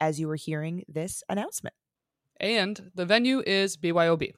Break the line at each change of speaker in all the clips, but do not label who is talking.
as you were hearing this announcement.
And the venue is BYOB.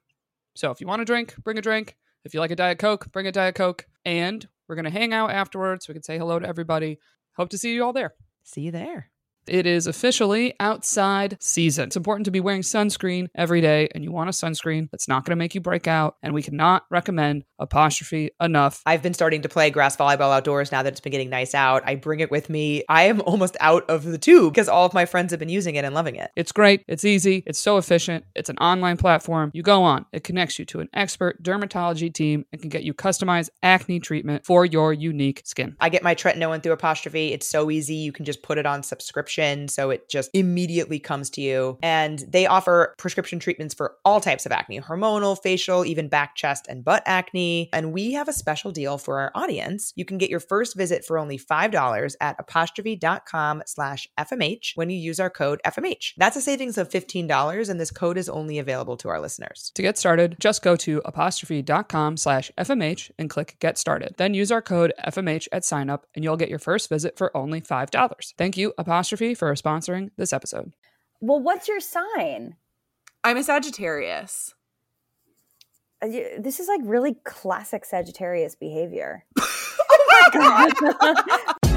So if you want a drink, bring a drink. If you like a Diet Coke, bring a Diet Coke. And we're going to hang out afterwards. We can say hello to everybody. Hope to see you all there.
See you there.
It is officially outside season. It's important to be wearing sunscreen every day, and you want a sunscreen that's not going to make you break out. And we cannot recommend apostrophe enough.
I've been starting to play grass volleyball outdoors now that it's been getting nice out. I bring it with me. I am almost out of the tube because all of my friends have been using it and loving it.
It's great. It's easy. It's so efficient. It's an online platform. You go on, it connects you to an expert dermatology team and can get you customized acne treatment for your unique skin.
I get my tretinoin through apostrophe. It's so easy. You can just put it on subscription. So it just immediately comes to you. And they offer prescription treatments for all types of acne hormonal, facial, even back, chest, and butt acne. And we have a special deal for our audience. You can get your first visit for only $5 at apostrophe.com slash FMH when you use our code FMH. That's a savings of $15, and this code is only available to our listeners.
To get started, just go to apostrophe.com slash FMH and click Get Started. Then use our code FMH at sign up, and you'll get your first visit for only $5. Thank you, Apostrophe, for sponsoring this episode.
Well, what's your sign?
I'm a Sagittarius.
Uh, This is like really classic Sagittarius behavior.
oh my god.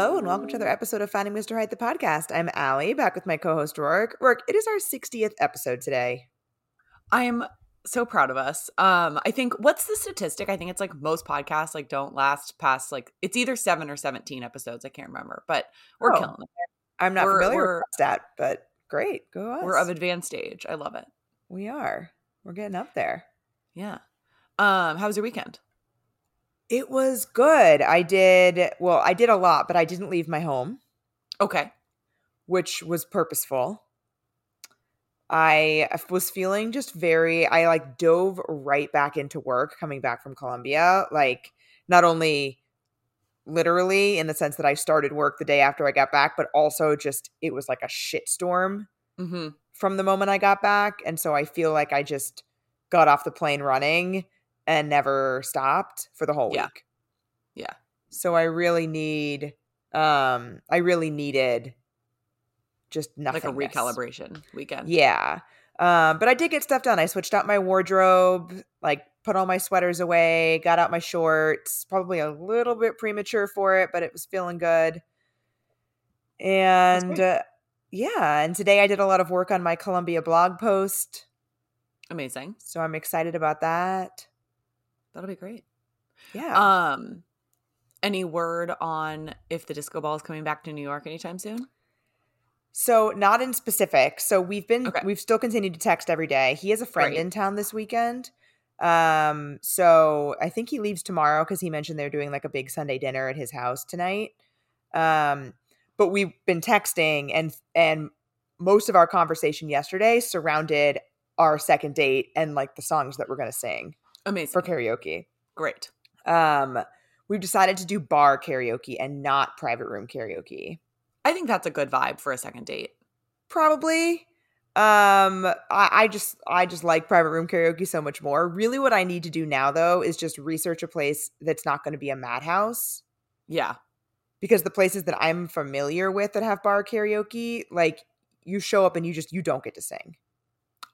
Hello and welcome to another episode of Finding Mr. Height, the podcast. I'm Allie, back with my co-host Rourke. Rourke, it is our 60th episode today.
I'm so proud of us. Um, I think what's the statistic? I think it's like most podcasts like don't last past like it's either seven or seventeen episodes. I can't remember, but we're
Oh,
killing it.
I'm not
We're-
familiar
we're-
with that but great. Go us.
We're of advanced age. I love it.
we are. We're getting up there.
Yeah. Um, how was your weekend?
It was good. I did, well, I did a lot, but I didn't leave my home,
Okay.
which was purposeful. I was feeling just very, I like dove right back into work coming back from Colombia. Like, not only literally in the sense that I started work the day after I got back, but also just it was like a shitstorm
Mm-hmm.
from the moment I got back. And so I feel like I just got off the plane running and never stopped for the whole
Yeah.
week.
Yeah.
So I really need um I really needed just nothing.
Like a recalibration weekend.
Yeah. Um, but I did get stuff done. I switched out my wardrobe, like put all my sweaters away, got out my shorts, probably a little bit premature for it, but it was feeling good. And uh, yeah, and today I did a lot of work on my Colombia blog post.
Amazing.
So I'm excited about that.
That'll be great.
Yeah.
Um, any word on if the disco ball is coming back to New York anytime soon?
So not in specific. So we've been
Okay.
we've still continued to text every day. He has a friend in town this weekend. Um so I think he leaves tomorrow cuz he mentioned they're doing like a big Sunday dinner at his house tonight. Um but we've been texting and and most of our conversation yesterday surrounded our second date and like the songs that we're going to sing
Amazing.
for karaoke.
Great.
Um we've decided to do bar karaoke and not private room karaoke.
I think that's a good vibe for a second date.
probably um I, I just i just like private room karaoke so much more really what i need to do now though is just research a place that's not going to be a madhouse
Yeah.
because the places that i'm familiar with that have bar karaoke like you show up and you just you don't get to sing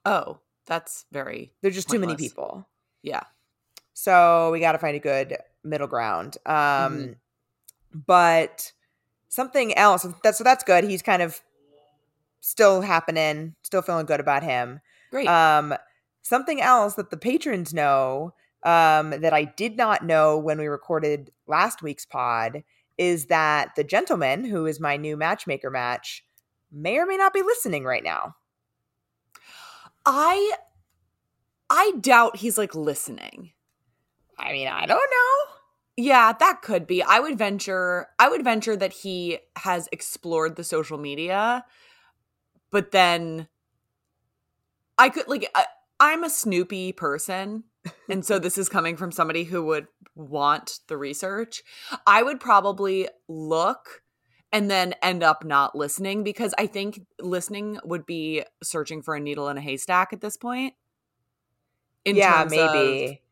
Oh, that's very
there's just too many people
yeah.
so we got to find a good middle ground um
Mhm.
but something else that's so that's good he's kind of still happening still feeling good about him
Great.
Um, something else that the patrons know um, that I did not know when we recorded last week's pod is that the gentleman who is my new matchmaker match may or may not be listening right now.
I I doubt he's like listening.
I mean, I don't know.
Yeah, that could be. I would venture I would venture that he has explored the social media, but then I could like I, I'm a Snoopy person, and so this is coming from somebody who would want the research. I would probably look and then end up not listening because I think listening would be searching for a needle in a haystack at this point.
Yeah, maybe.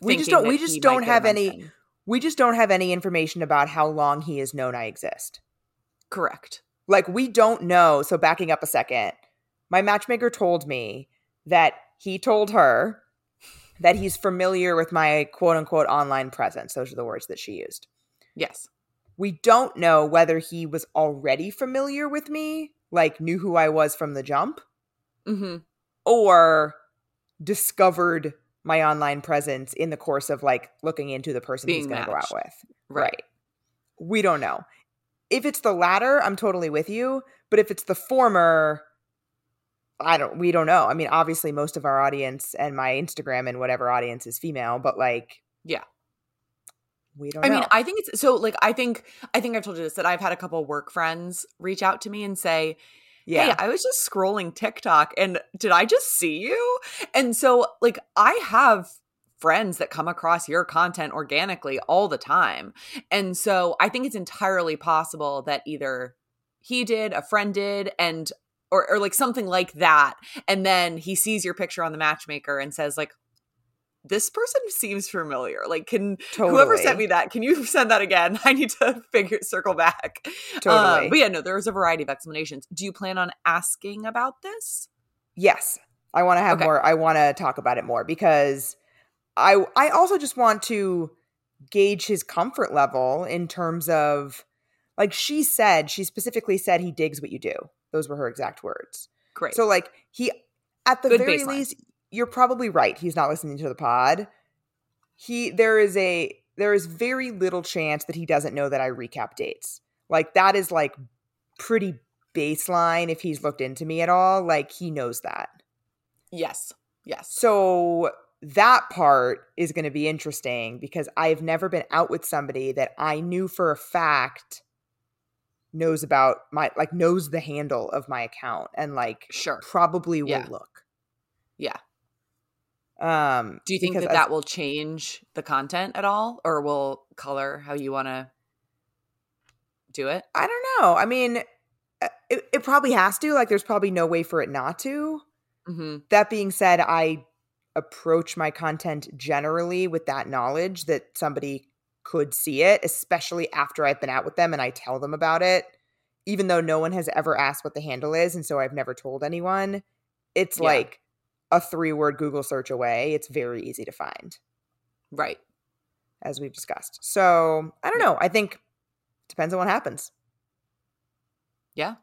We just don't. We just don't have any. We just don't have any information about how long he has known I exist.
Correct.
Like we don't know. So backing up a second, my matchmaker told me that he told her that he's familiar with my quote unquote online presence. Those are the words that she used.
Yes.
We don't know whether he was already familiar with me, like knew who I was from the jump,
Mm-hmm.
or discovered my online presence in the course of like looking into the person he's going to go out with.
Right.
We don't know. If it's the latter, I'm totally with you. But if it's the former, I don't, we don't know. I mean, obviously, most of our audience and my Instagram and whatever audience is female, but like,
Yeah.
we don't
I
know.
mean, I think it's so like I think I think I've told you this that I've had a couple work friends reach out to me and say,
yeah.
Hey, I was just scrolling TikTok and did I just see you? And so, like, I have friends that come across your content organically all the time. And so I think it's entirely possible that either he did, a friend did, and or, or like something like that. And then he sees your picture on the matchmaker and says, like, this person seems familiar. Like, can whoever sent me that, can you send that again? I need to figure circle back.
Totally.
Um, but yeah, no, there was a variety of explanations. Do you plan on asking about this?
Yes. I want to have
Okay.
more I want to talk about it more because I I also just want to gauge his comfort level in terms of like she said, she specifically said he digs what you do. Those were her exact words.
Great.
So like he at the
Good
very
baseline.
least you're probably right. He's not listening to the pod. He there is a there is very little chance that he doesn't know that I recap dates. Like that is like pretty baseline if he's looked into me at all. Like he knows that.
yes. Yes.
So that part is going to be interesting because I've never been out with somebody that I knew for a fact knows about my like knows the handle of my account and like
Sure.
probably will
Yeah.
look.
Yeah.
Um
Do you think that
as-
that will change the content at all or will color how you want to do it?
I don't know. I mean uh, it, it probably has to like there's probably no way for it not to.
Mm-hmm.
That being said, I approach my content generally with that knowledge that somebody could see it, especially after I've been out with them and I tell them about it. Even though no one has ever asked what the handle is, and so I've never told anyone, it's
Yeah.
like a three word Google search away. It's very easy to find,
Right.
as we've discussed. So I don't know. I think depends on what happens.
Yeah.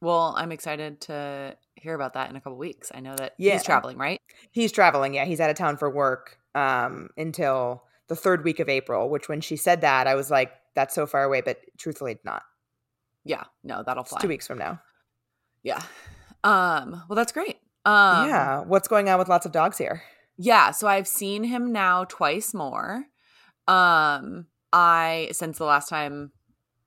Well, I'm excited to hear about that in a couple weeks. I know that
Yeah.
he's traveling, right?
He's traveling. Yeah, he's out of town for work um, until the third week of April. Which, when she said that, I was like, "That's so far away," but truthfully, it's not.
Yeah. No, that'll
It's
fly.
two weeks from now.
Yeah. Um, well, that's great. Um,
yeah. What's going on with lots of dogs here?
Yeah, so I've seen him now twice more. Um I since the last time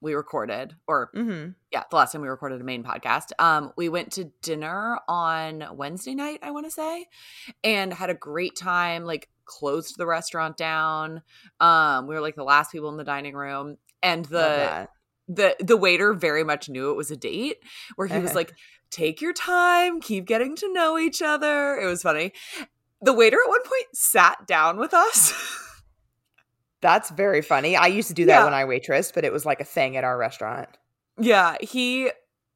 we recorded or
Mm-hmm.
yeah, the last time we recorded a main podcast. Um we went to dinner on Wednesday night, I want to say, and had a great time like closed the restaurant down. Um we were like the last people in the dining room and the the the waiter very much knew it was a date where he was uh-huh. like take your time keep getting to know each other it was funny the waiter at one point sat down with us
That's very funny. I used to do that
Yeah.
when I waitressed, but it was like a thing at our restaurant.
yeah he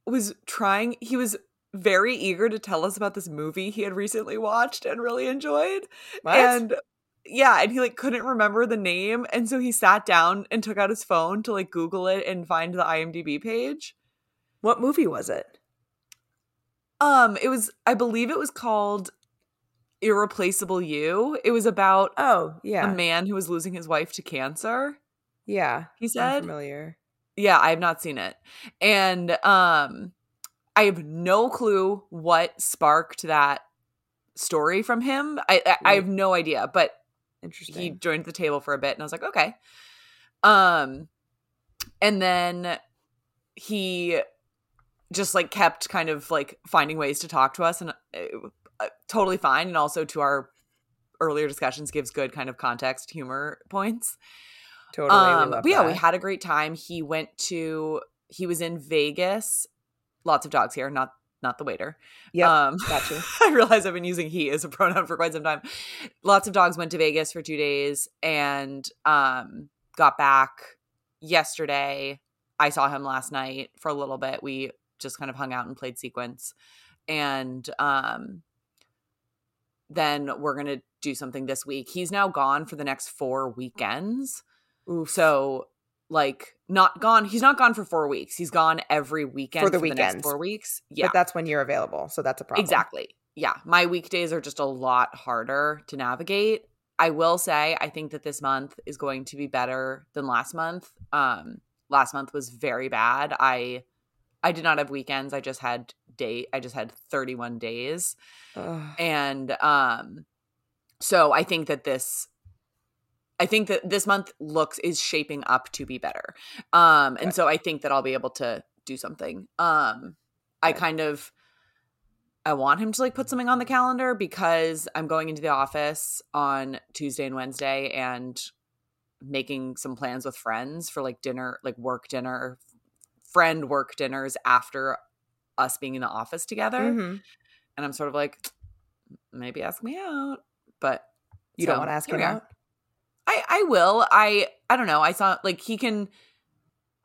was trying he was very eager to tell us about this movie he had recently watched and really enjoyed
What?
and yeah and he like couldn't remember the name and so he sat down and took out his phone to like google it and find the imdb page
what movie was it?
Um, it was I believe it was called Irreplaceable You. It was about
Oh, yeah.
a man who was losing his wife to cancer.
yeah.
He said,
familiar.
"Yeah, I have not seen it." And um I have no clue what sparked that story from him. I I, I have no idea, but
Interesting.
he joined the table for a bit and I was like, okay. Um and then he just like kept kind of like finding ways to talk to us and uh, uh, totally fine and also to our earlier discussions gives good kind of context humor points.
totally.
Um but yeah, we had a great time. He went to he was in Vegas. Lots of dogs here, not not the waiter.
Yeah,
Um,
got you.
I realize I've been using he as a pronoun for quite some time. Lots of dogs went to Vegas for two days and um, got back yesterday. I saw him last night for a little bit. We just kind of hung out and played sequence. And um, then we're going to do something this week. He's now gone for the next four weekends.
Oof.
So, like, not gone. He's not gone for four weeks. He's gone every weekend
For the
next
weekends.
four weeks. Yeah.
But that's when you're available, so that's a problem.
Exactly. Yeah. My weekdays are just a lot harder to navigate. I will say I think that this month is going to be better than last month. Um last month was very bad. I I did not have weekends. I just had day I just had 31 days.
Ugh.
And um so I think that this I think that this month looks is shaping up to be better. Um and so I think that I'll be able to do something. Um I kind of I want him to like put something on the calendar because I'm going into the office on Tuesday and Wednesday and making some plans with friends for like dinner, like work dinner, friend work dinners after us being in the office together.
Mhm.
And I'm sort of like, maybe ask me out. But
You don't want to ask him out?
I I will. I I don't know. I saw like he can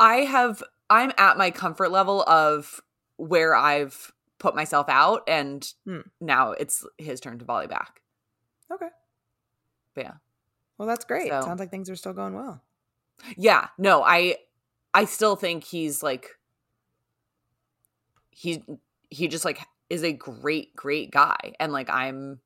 I have I'm at my comfort level of where I've put myself out and
Hmm.
now it's his turn to volley back.
Okay.
But yeah.
Well, that's great.
So-
Sounds like things are still going well.
Yeah, no, I I still think he's like he he just like is a great great guy and like I'm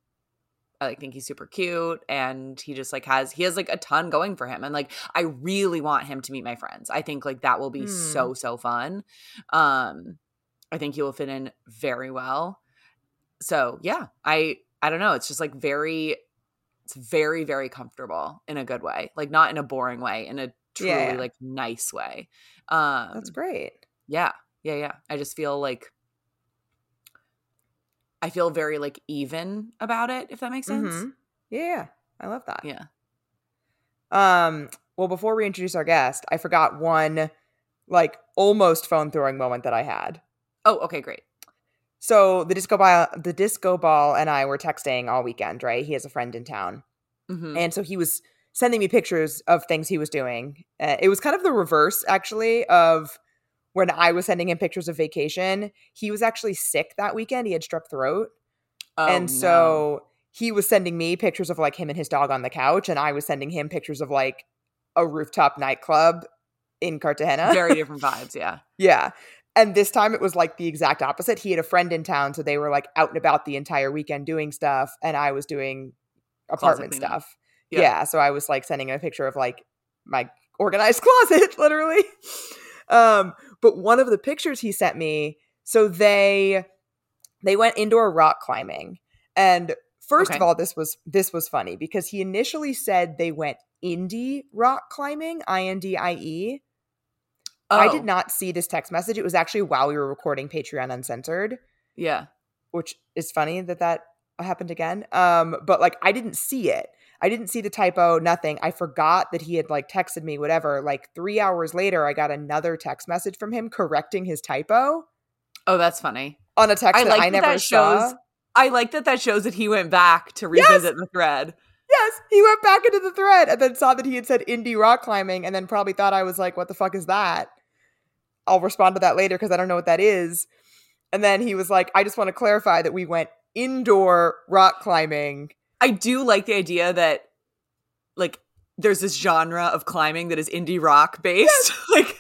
I like think he's super cute and he just like has he has like a ton going for him and like I really want him to meet my friends. I think like that will be
Hmm.
so so fun. Um I think he will fit in very well. So, yeah, I I don't know, it's just like very it's very very comfortable in a good way. Like not in a boring way, in a truly
Yeah.
like nice way. Um
That's great.
yeah. Yeah, yeah. I just feel like I feel very like even about it, if that makes sense.
Mhm. Yeah, yeah, I love that.
Yeah.
Um, well, before we introduce our guest, I forgot one like almost phone throwing moment that I had.
Oh, okay, great.
So the disco ball, the disco ball, and I were texting all weekend. Right, he has a friend in town,
hmm
and so he was sending me pictures of things he was doing. Uh, it was kind of the reverse, actually, of when I was sending him pictures of vacation. He was actually sick that weekend. He had strep throat,
Oh,
and
no.
so he was sending me pictures of like him and his dog on the couch, and I was sending him pictures of like a rooftop nightclub in Cartagena.
very different vibes. Yeah.
yeah. And this time it was like the exact opposite. He had a friend in town, so they were like out and about the entire weekend doing stuff, and I was doing apartment stuff.
Yeah.
Yeah. So I was like sending him a picture of like my organized closet, literally. Um, but one of the pictures he sent me, so they they went indoor rock climbing. And first of all, this was this was funny because he initially said they went indie rock climbing, I N D I E. I
Oh,
did not see this text message. It was actually while we were recording Patreon Uncensored,
Yeah.
which is funny that that happened again. Um, but like I didn't see it. I didn't see the typo, nothing. I forgot that he had like texted me, whatever. Like three hours later, I got another text message from him correcting his typo
Oh, that's funny.
on a text
I
that
like
I
that
never
that
saw.
shows- I like that that shows that he went back to
Yes!
revisit the thread.
Yes, he went back into the thread and then saw that he had said indie rock climbing and then probably thought I was like, what the fuck is that? I'll respond to that later because I don't know what that is. And then he was like, I just want to clarify that we went indoor rock climbing.
I do like the idea that like there's this genre of climbing that is indie rock based. like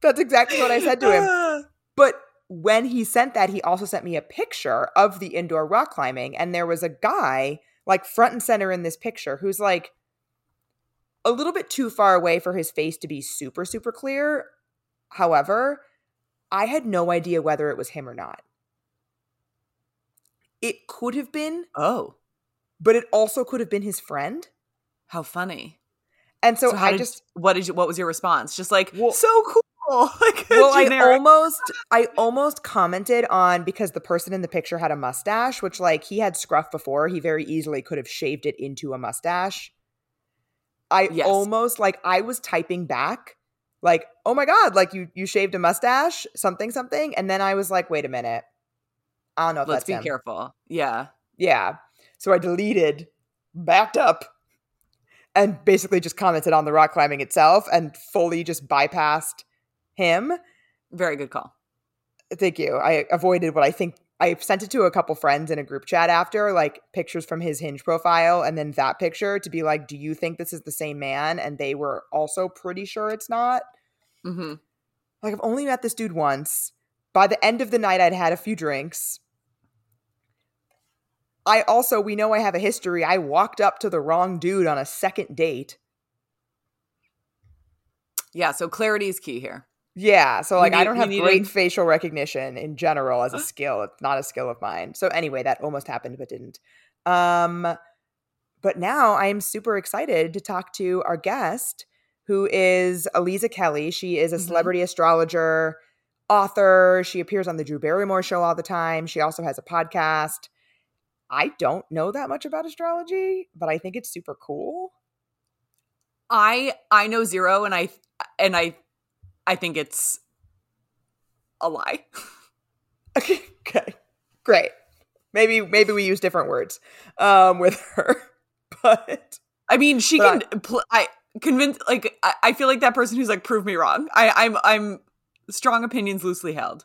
That's exactly what I said to him. But when he sent that, he also sent me a picture of the indoor rock climbing. And there was a guy, like front and center in this picture, who's like a little bit too far away for his face to be super, super clear. However, I had no idea whether it was him or not. it could have been,
Oh,
but it also could have been his friend.
how funny.
And so,
how
I
did-
just
what did you what was your response? Just like
Well-
so cool. like
well, I almost I almost commented on because the person in the picture had a mustache, which like he had scruff before, he very easily could have shaved it into a mustache. I
Yes.
almost like I was typing back like, "Oh my god, like you you shaved a mustache, something something." And then I was like, "Wait a minute. I don't know if
Let's
that's
be
him."
careful. Yeah.
Yeah. So I deleted, backed up, and basically just commented on the rock climbing itself and fully just bypassed him.
Very good call.
Thank you. I avoided what I think I sent it to a couple friends in a group chat after, like pictures from his hinge profile, and then that picture to be like, do you think this is the same man? And they were also pretty sure it's not.
Mm-hmm.
Like, I've only met this dude once. By the end of the night, I'd had a few drinks. I also, we know I have a history. I walked up to the wrong dude on a second date.
Yeah. So clarity is key here.
Yeah, so like I don't have great facial recognition in general as a skill. It's not a skill of mine. So anyway, that almost happened but didn't. Um but now I am super excited to talk to our guest who is Eliza Kelly. She is a
Mhm.
celebrity astrologer, author. She appears on the Drew Barrymore show all the time. She also has a podcast. I don't know that much about astrology, but I think it's super cool.
I I know zero, and I and I I think it's a lie.
Okay, okay, great. Maybe maybe we use different words um, with her, but
I mean, she can. pl- I convince. Like, I, I feel like that person who's like, prove me wrong. I, I'm, I'm strong opinions loosely held.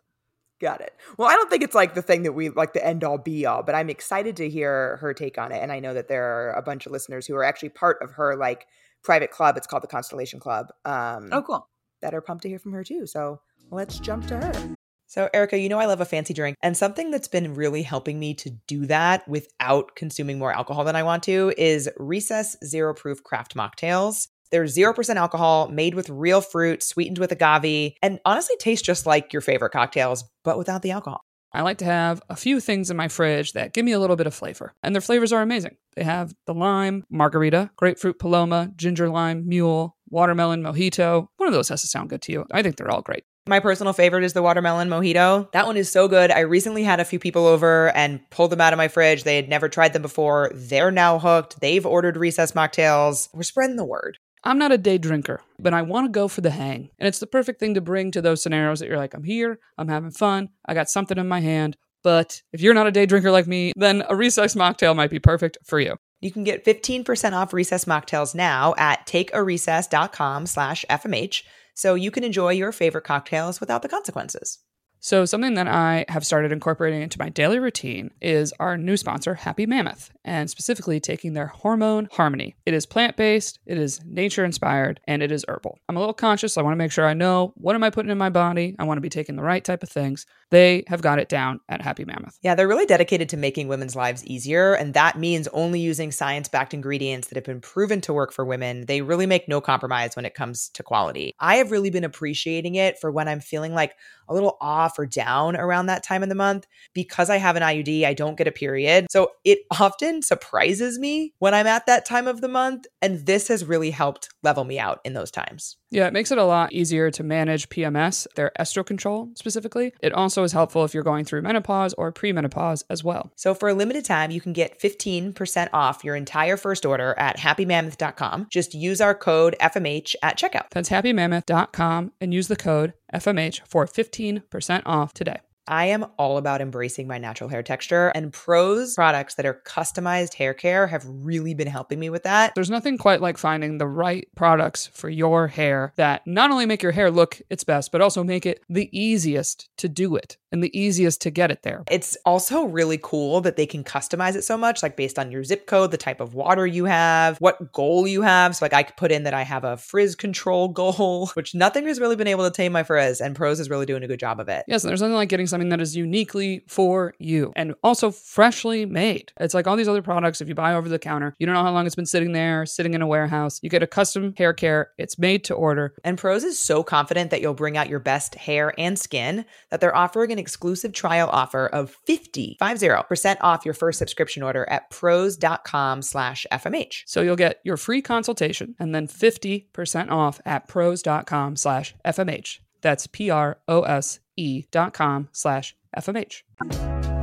Got it. Well, I don't think it's like the thing that we like the end all be all, but I'm excited to hear her take on it, and I know that there are a bunch of listeners who are actually part of her like private club. It's called the Constellation Club. Um,
Oh, cool.
that are pumped to hear from her too. So let's jump to her. So, Erica, you know I love a fancy drink, and something that's been really helping me to do that without consuming more alcohol than I want to is Recess Zero Proof Craft Mocktails. They're 0% alcohol, made with real fruit, sweetened with agave, and honestly taste just like your favorite cocktails, but without the alcohol.
I like to have a few things in my fridge that give me a little bit of flavor, and their flavors are amazing. They have the lime, margarita, grapefruit paloma, ginger lime, mule, watermelon mojito. One of those has to sound good to you. I think they're all great.
My personal favorite is the watermelon mojito. That one is so good. I recently had a few people over and pulled them out of my fridge. They had never tried them before. They're now hooked. They've ordered recess mocktails. We're spreading the word.
I'm not a day drinker, but I want to go for the hang. And it's the perfect thing to bring to those scenarios that you're like, I'm here, I'm having fun, I got something in my hand. But if you're not a day drinker like me, then a recess mocktail might be perfect for you.
You can get 15% off recess mocktails now at takearecess.com slash FMH so you can enjoy your favorite cocktails without the consequences.
So, something that I have started incorporating into my daily routine is our new sponsor, Happy Mammoth, and specifically taking their hormone harmony. It is plant based, it is nature inspired, and it is herbal. I'm a little conscious. I want to make sure I know what am I putting in my body. I want to be taking the right type of things. They have got it down at Happy Mammoth.
Yeah, they're really dedicated to making women's lives easier, and that means only using science backed ingredients that have been proven to work for women. They really make no compromise when it comes to quality. I have really been appreciating it for when I'm feeling like a little off or down around that time of the month. Because I have an IUD, I don't get a period. So it often surprises me when I'm at that time of the month, and this has really helped level me out in those times.
Yeah, it makes it a lot easier to manage PMS, their estro control specifically. It also is helpful if you're going through menopause or premenopause as well.
So for a limited time, you can get 15% off your entire first order at happymammoth.com. Just use our code FMH at checkout.
That's happymammoth.com and use the code FMH for 15% off today.
I am all about embracing my natural hair texture, and Prose products that are customized hair care have really been helping me with that.
There's nothing quite like finding the right products for your hair that not only make your hair look its best, but also make it the easiest to do it and the easiest to get it there.
It's also really cool that they can customize it so much, like based on your zip code, the type of water you have, what goal you have. So, like, I could put in that I have a frizz control goal, which nothing has really been able to tame my frizz, and Prose is really doing a good job of it.
Yes, and there's nothing like getting something that is uniquely for you and also freshly made. It's like all these other products, if you buy over the counter, you don't know how long it's been sitting there, sitting in a warehouse. You get a custom hair care, it's made to order.
And Prose is so confident that you'll bring out your best hair and skin that they're offering an exclusive trial offer of 50, 50% off your first subscription order at prose.com slash FMH.
So you'll get your free consultation and then 50% off at prose.com slash FMH. That's P-R-O-S-E dot com slash FMH.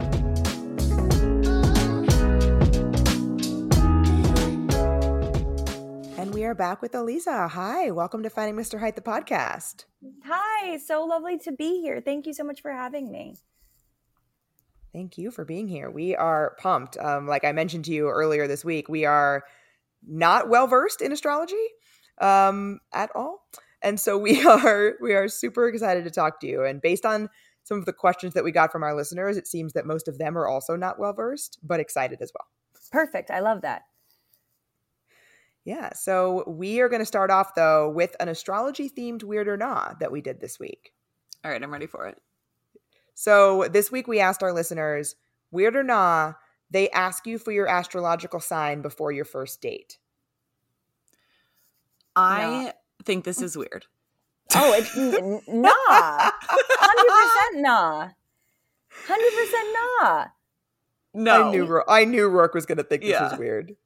Are back with Eliza. Hi, welcome to Finding Mr. Height, the podcast.
Hi, so lovely to be here. Thank you so much for having me.
Thank you for being here. We are pumped. Um, like I mentioned to you earlier this week, we are not well versed in astrology um, at all, and so we are we are super excited to talk to you. And based on some of the questions that we got from our listeners, it seems that most of them are also not well versed, but excited as well.
Perfect. I love that.
Yeah. So we are going to start off though with an astrology themed weird or not that we did this week.
All right, I'm ready for it.
So this week we asked our listeners, weird or nah, they ask you for your astrological sign before your first date.
I think this is weird.
Oh, it's n- nah. 100% nah. 100% nah.
No,
I knew Ro- I knew Rourke was going to think this
Yeah.
was weird.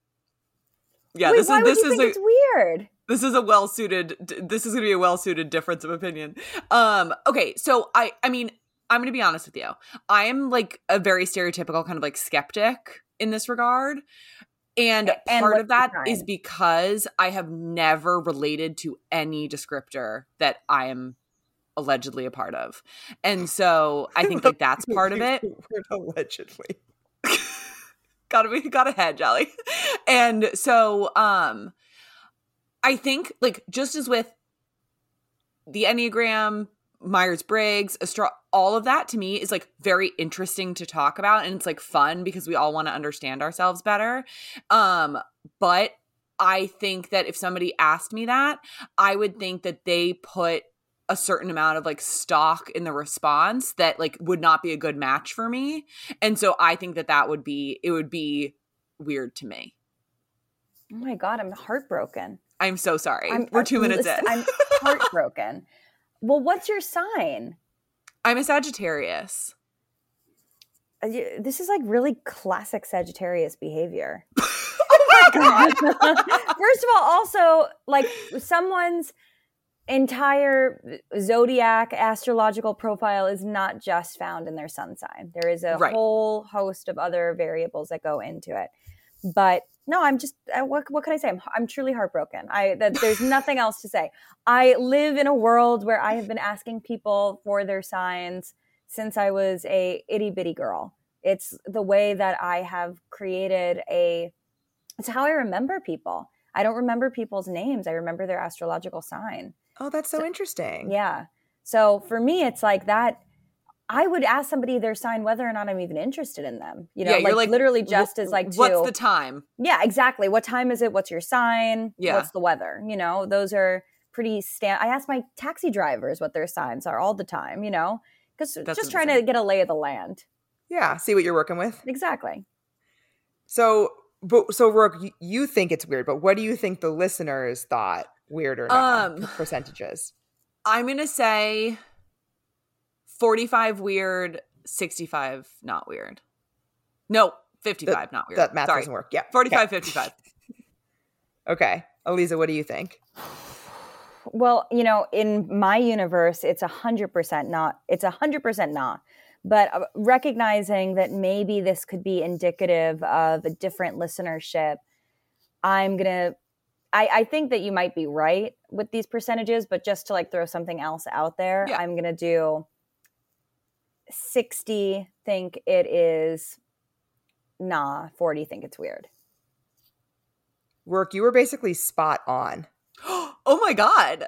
Yeah,
Wait,
this is this is a
it's weird?
this is a well suited this is going to be a well suited difference of opinion. Um, okay, so I I mean I'm going to be honest with you. I am like a very stereotypical kind of like skeptic in this regard. And,
and
part of that is because I have never related to any descriptor that I am allegedly a part of. And so I think like that's part of it.
Allegedly.
gotta be gotta jolly and so um i think like just as with the enneagram myers-briggs astro all of that to me is like very interesting to talk about and it's like fun because we all want to understand ourselves better. Um but i think that if somebody asked me that i would think that they put a certain amount of like stock in the response that like would not be a good match for me and so i think that that would be it would be weird to me
Oh my God, I'm heartbroken.
i'm so sorry
I'm,
we're
I'm-
two minutes in
I'm heartbroken. well, what's your sign?
i'm a sagittarius
Uh, This is like really classic Sagittarius behavior.
oh my god
First of all, also like someone's entire zodiac astrological profile is not just found in their sun sign. There is a
Right.
whole host of other variables that go into it. But no, I'm just uh, what what can I say? I'm I'm truly heartbroken. I that there's nothing else to say. I live in a world where I have been asking people for their signs since I was a itty bitty girl. It's the way that I have created a it's how I remember people. I don't remember people's names. I remember their astrological sign.
Oh, that's so interesting.
Yeah. So for me, it's like that. I would ask somebody their sign whether or not I'm even interested in them. You know,
Yeah,
like,
you're like,
literally just as like
what's the time
yeah, exactly. What time is it? What's your sign?
Yeah.
What's the weather? You know, those are pretty stand. I ask my taxi drivers what their signs are all the time. You know, because just trying to get a lay of the land.
Yeah, see what you're working with.
Exactly.
So, but so Rourke, you, you think it's weird, but what do you think the listeners thought weird or not?
Um,
percentages.
i'm gonna say 45 weird 65 not weird no 55 not weird
That math
sorry
doesn't work. Yeah.
45
Okay.
55
Okay. Eliza, what do you think?
Well, you know, in my universe, it's a hundred percent not. It's a hundred percent not. But uh, recognizing that maybe this could be indicative of a different listenership, I'm gonna. I, I think that you might be right with these percentages, but just to like throw something else out there,
Yeah.
I'm gonna do sixty. Think it is nah. Forty. Think it's weird.
Rourke, you were basically spot on.
oh my god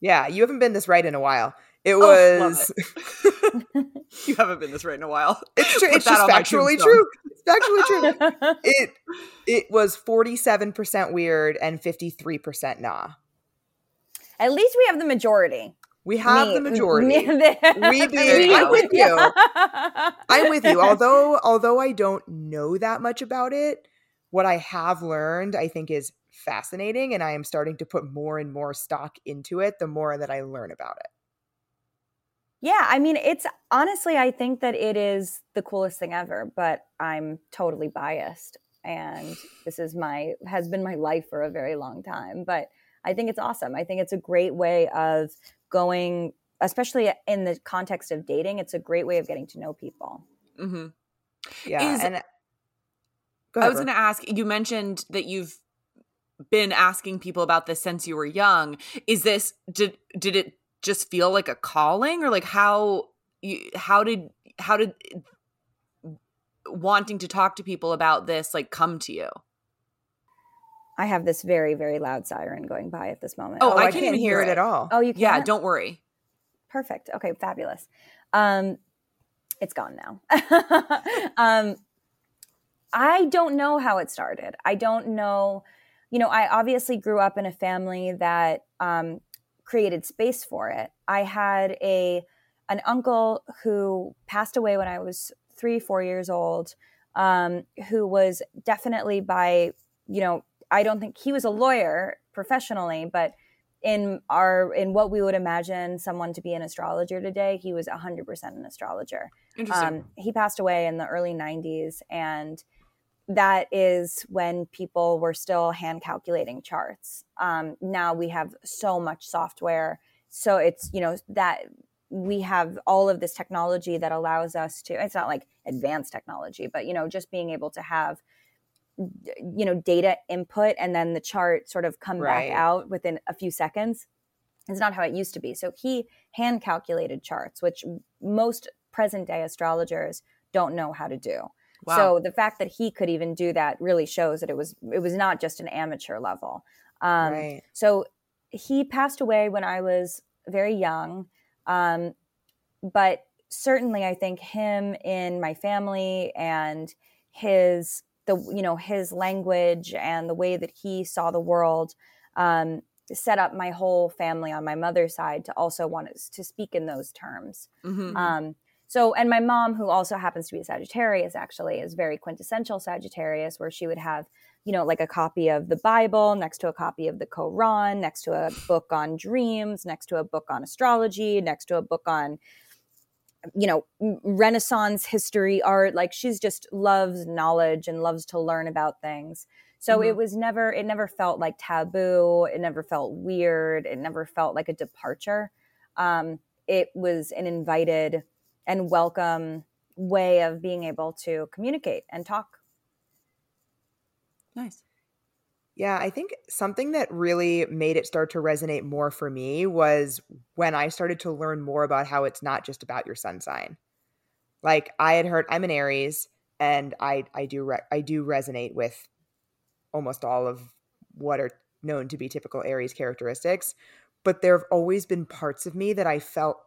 Yeah, you haven't been this right in a while. It
Oh, love
was.
you haven't been this right in a while
it's true.
Put
It's
that
just factually true. It's factually true. It it was forty seven percent weird and fifty three percent nah.
At least we have the majority.
We have
Me-
the majority.
me- the-
We do.
I'm
with you.
I'm
I'm with you. Although although I don't know that much about it, what I have learned I think is fascinating and I am starting to put more and more stock into it the more that I learn about it.
Yeah, I mean, it's honestly, I think that it is the coolest thing ever, but I'm totally biased. And this is my, has been my life for a very long time. But I think it's awesome. I think it's a great way of going, especially in the context of dating, it's a great way of getting to know people.
Mm-hmm.
Yeah.
Is-
and Go
I was going to ask. You mentioned that you've been asking people about this since you were young. Is this did did it just feel like a calling, or like how you how did how did wanting to talk to people about this like come to you?
I have this very, very loud siren going by at this moment.
Oh,
Oh,
I
I,
can't even
hear it
it.
at all.
Oh, you can't?
Yeah, don't worry.
Perfect. Okay, fabulous. Um, it's gone now. um, I don't know how it started. I don't know. You know, I obviously grew up in a family that um, created space for it. I had a an uncle who passed away when I was three, four years old, um, who was definitely by you know I don't think he was a lawyer professionally, but in our in what we would imagine someone to be an astrologer today, he was 100% an astrologer.
Interesting.
Um, he passed away in the early 90s, and that is when people were still hand calculating charts. Um, now we have so much software, so it's you know that we have all of this technology that allows us to. It's not like advanced technology, but you know just being able to have you know data input and then the chart sort of come
Right.
back out within a few seconds is not how it used to be so he hand calculated charts which most present day astrologers don't know how to do
wow.
so the fact that he could even do that really shows that it was it was not just an amateur level um,
right.
so he passed away when I was very young. Um, but certainly I think him in my family and his the you know his language and the way that he saw the world um, set up my whole family on my mother's side to also want us to speak in those terms.
Mhm.
Um, so, and my mom, who also happens to be a Sagittarius, actually is very quintessential Sagittarius, where she would have, you know, like a copy of the Bible next to a copy of the Quran, next to a book on dreams, next to a book on astrology, next to a book on, you know, Renaissance history, art. Like she's just loves knowledge and loves to learn about things. So it was never, it never felt like taboo. It never felt weird. It never felt like a departure. Um, it was an invited and welcome way of being able to communicate and talk.
Nice.
Yeah, I think something that really made it start to resonate more for me was when I started to learn more about how it's not just about your sun sign. Like I had heard I'm an Aries and I I do re- I do resonate with almost all of what are known to be typical Aries characteristics, but there've always been parts of me that I felt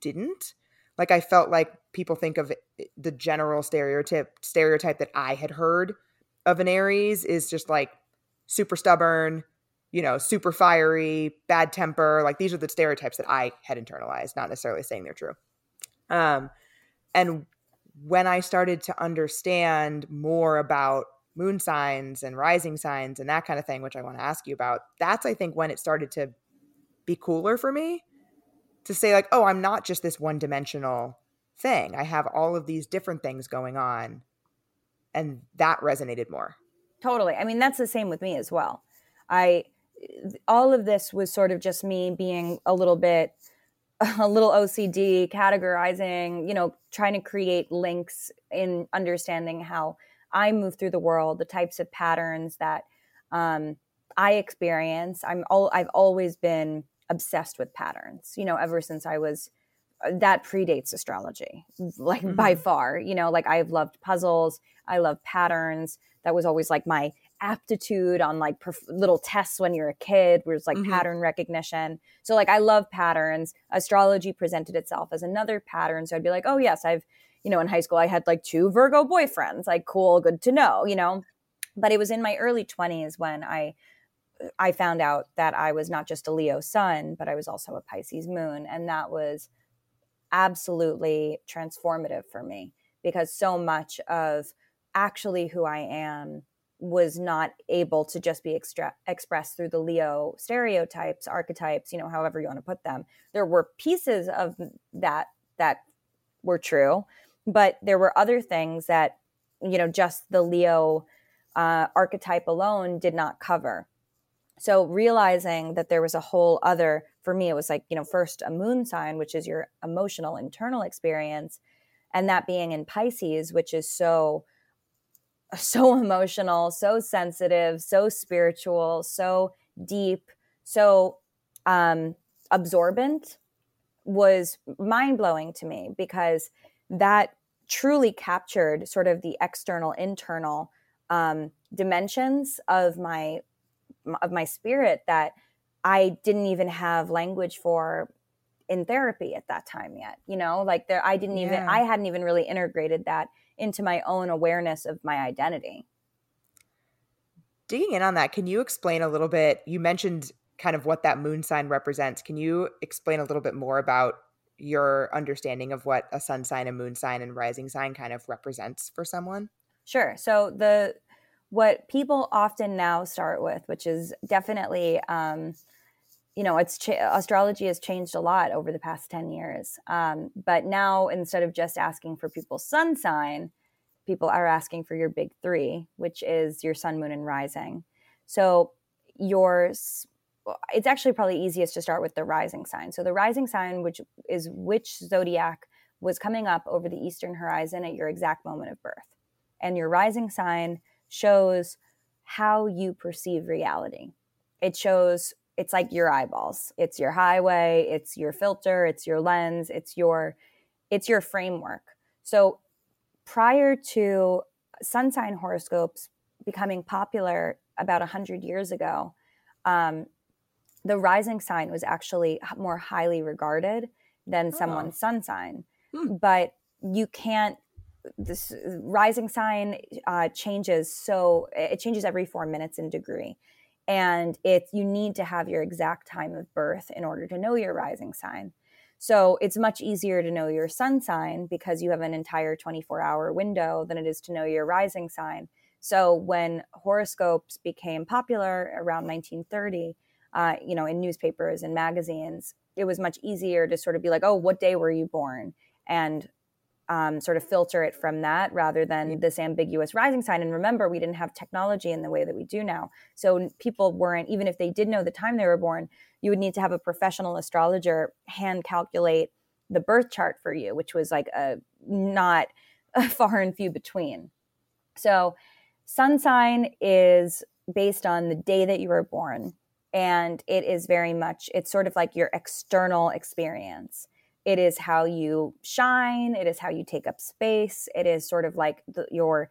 didn't. Like I felt like people think of eh, the general stereotype stereotype that I had heard of an Aries is just like super stubborn, you know, super fiery, bad temper. Like these are the stereotypes that I had internalized, not necessarily saying they're true. Um, and when I started to understand more about moon signs and rising signs and that kind of thing, which I want to ask you about, that's I think when it started to be cooler for me to say, like, oh, I'm not just this one dimensional thing. I have all of these different things going on. And that resonated more.
Totally. I mean, that's the same with me as well. I all of this was sort of just me being a little bit a little OCD, categorizing, you know, trying to create links in understanding how I move through the world, the types of patterns that um, I experience. I'm all I've always been obsessed with patterns. You know, ever since I was that predates astrology, like by far. You know, like I've loved puzzles. I love patterns. That was always like my aptitude on like perf- little tests when you're a kid was like
Mhm.
pattern recognition so like i love patterns astrology presented itself as another pattern so i'd be like oh yes i've you know in high school i had like two virgo boyfriends like cool good to know you know but it was in my early 20s when i i found out that i was not just a leo sun but i was also a pisces moon and that was absolutely transformative for me because so much of actually who I am was not able to just be extra- expressed through the Leo stereotypes, archetypes, you know, however you want to put them. There were pieces of that that were true. But there were other things that, you know, just the Leo uh, archetype alone did not cover. So realizing that there was a whole other, for me, it was like, you know, first a moon sign, which is your emotional internal experience, and that being in Pisces, which is so, so emotional, so sensitive, so spiritual, so deep, so um, absorbent was mind blowing to me because that truly captured sort of the external internal um, dimensions of my of my spirit that I didn't even have language for in therapy at that time yet you know? Like there I didn't even I hadn't even really integrated that into my own awareness of my identity.
Digging in on that can you explain a little bit you mentioned kind of what that moon sign represents. Can you explain a little bit more about your understanding of what a sun sign a moon sign and rising sign kind of represents for someone?
Sure. So the what people often now start with, which is definitely, um, you know, it's astrology has changed a lot over the past ten years. Um, but now instead of just asking for people's sun sign, people are asking for your big three, which is your sun, moon, and rising. So your it's actually probably easiest to start with the rising sign. So the rising sign, which is which zodiac was coming up over the eastern horizon at your exact moment of birth and your rising sign shows how you perceive reality. It shows it's like your eyeballs. It's your highway, it's your filter, it's your lens, it's your it's your framework. So prior to sun sign horoscopes becoming popular about 100 years ago, um, the rising sign was actually more highly regarded than oh. someone's sun sign. Hmm. But you can't this rising sign uh, changes so it changes every four minutes in degree. And it's you need to have your exact time of birth in order to know your rising sign. So it's much easier to know your sun sign because you have an entire 24 hour window than it is to know your rising sign. So when horoscopes became popular around 1930 uh, you know in newspapers and magazines it was much easier to sort of be like oh what day were you born? And um, sort of filter it from that rather than this ambiguous rising sign. And remember, we didn't have technology in the way that we do now. So people weren't, even if they did know the time they were born, you would need to have a professional astrologer hand calculate the birth chart for you, which was like a not a far and few between. So, sun sign is based on the day that you were born. And it is very much, it's sort of like your external experience it is how you shine it is how you take up space it is sort of like the, your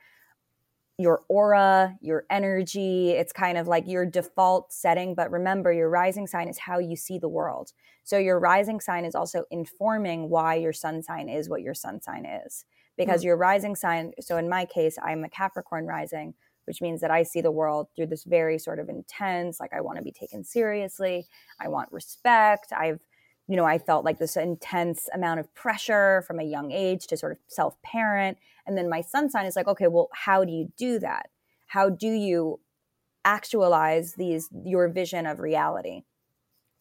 your aura your energy it's kind of like your default setting but remember your rising sign is how you see the world so your rising sign is also informing why your sun sign is what your sun sign is because mm-hmm. your rising sign so in my case i'm a capricorn rising which means that I see the world through this very sort of intense, like I want to be taken seriously. I want respect. I've you know, I felt like this intense amount of pressure from a young age to sort of self parent. And then my sun sign is like, okay, well, how do you do that? How do you actualize these your vision of reality?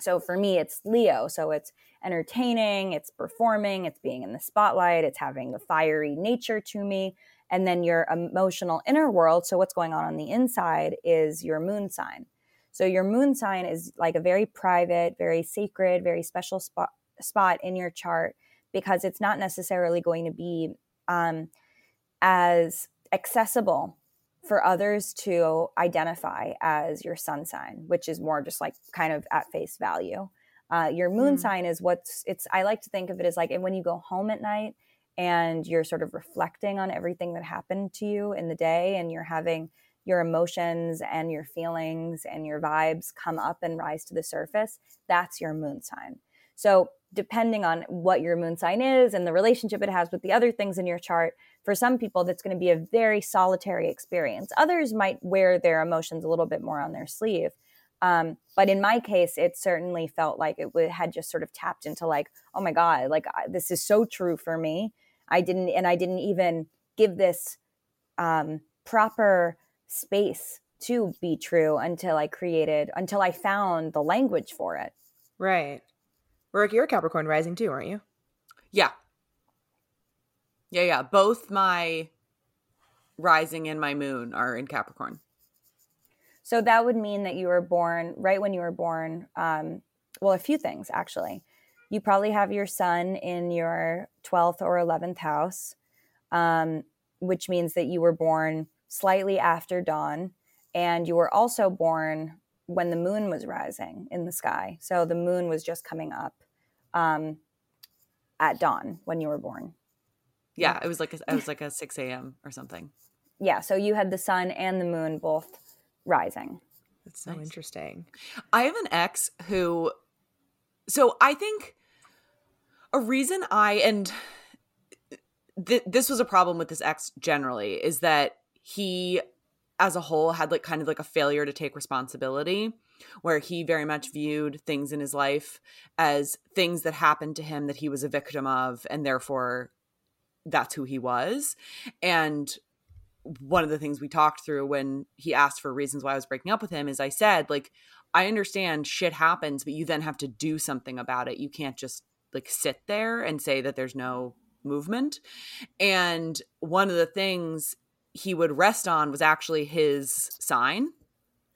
So for me, it's Leo. So it's entertaining, it's performing, it's being in the spotlight, it's having the fiery nature to me. And then your emotional inner world. So what's going on on the inside is your moon sign. So your moon sign is like a very private, very sacred, very special spot spot in your chart because it's not necessarily going to be um, as accessible for others to identify as your sun sign, which is more just like kind of at face value. Uh, your moon mm. sign is what's it's. I like to think of it as like when you go home at night and you're sort of reflecting on everything that happened to you in the day, and you're having your emotions and your feelings and your vibes come up and rise to the surface, that's your moon sign. So, depending on what your moon sign is and the relationship it has with the other things in your chart, for some people, that's going to be a very solitary experience. Others might wear their emotions a little bit more on their sleeve. Um, but in my case, it certainly felt like it had just sort of tapped into like, oh my God, like I, this is so true for me. I didn't, and I didn't even give this um, proper space to be true until I created, until I found the language for it.
Right. Rick, you're a Capricorn rising too, aren't you?
Yeah. Yeah, yeah. Both my rising and my moon are in Capricorn.
So that would mean that you were born right when you were born. Um, well, a few things actually. You probably have your sun in your 12th or 11th house, um, which means that you were born slightly after dawn. And you were also born when the moon was rising in the sky. So the moon was just coming up um, at dawn when you were born.
Yeah, it was like a, I was like a six a.m. or something.
Yeah, so you had the sun and the moon both rising.
That's so
Nice.
interesting.
I have an ex who, so I think a reason I and th- this was a problem with this ex generally is that he, as a whole, had like kind of like a failure to take responsibility, where he very much viewed things in his life as things that happened to him that he was a victim of, and therefore that's who he was, and one of the things we talked through when he asked for reasons why I was breaking up with him is I said, like, I understand shit happens, but you then have to do something about it. You can't just like sit there and say that there's no movement. And one of the things he would rest on was actually his sign.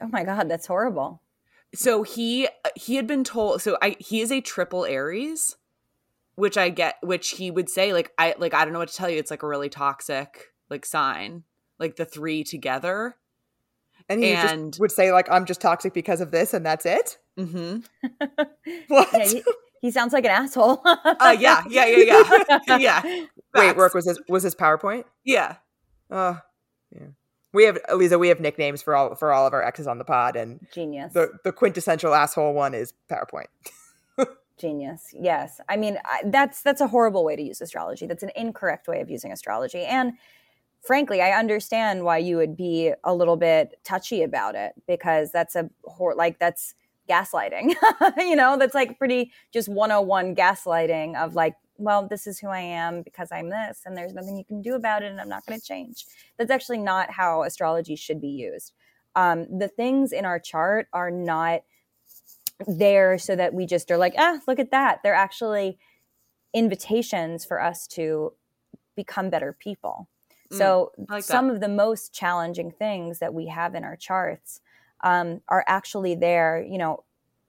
Oh my God, that's horrible.
So he he had been told so I he is a triple Aries, which I get which he would say like I like I don't know what to tell you. It's like a really toxic like sign. Like the three together.
And he
And-
just would say like, "I'm just toxic because of this," and that's it.
Mm-hmm.
What?
Yeah, he, he sounds like an asshole.
Uh, yeah, yeah, yeah, yeah, yeah.
Wait, work was his was his PowerPoint?
Yeah,
Oh, yeah. We have Eliza. We have nicknames for all for all of our exes on the pod, and
Genius.
the the quintessential asshole one is PowerPoint.
Genius. Yes. I mean, I, that's that's a horrible way to use astrology. That's an incorrect way of using astrology. And frankly, I understand why you would be a little bit touchy about it because that's a hor- like that's gaslighting. you know, that's like pretty just 101 gaslighting of like, well, this is who I am because I'm this and there's nothing you can do about it and I'm not going to change. That's actually not how astrology should be used. Um, the things in our chart are not there so that we just are like, ah, look at that. They're actually invitations for us to become better people.
Mm,
so
like
some of the most challenging things that we have in our charts um, are actually there. You know,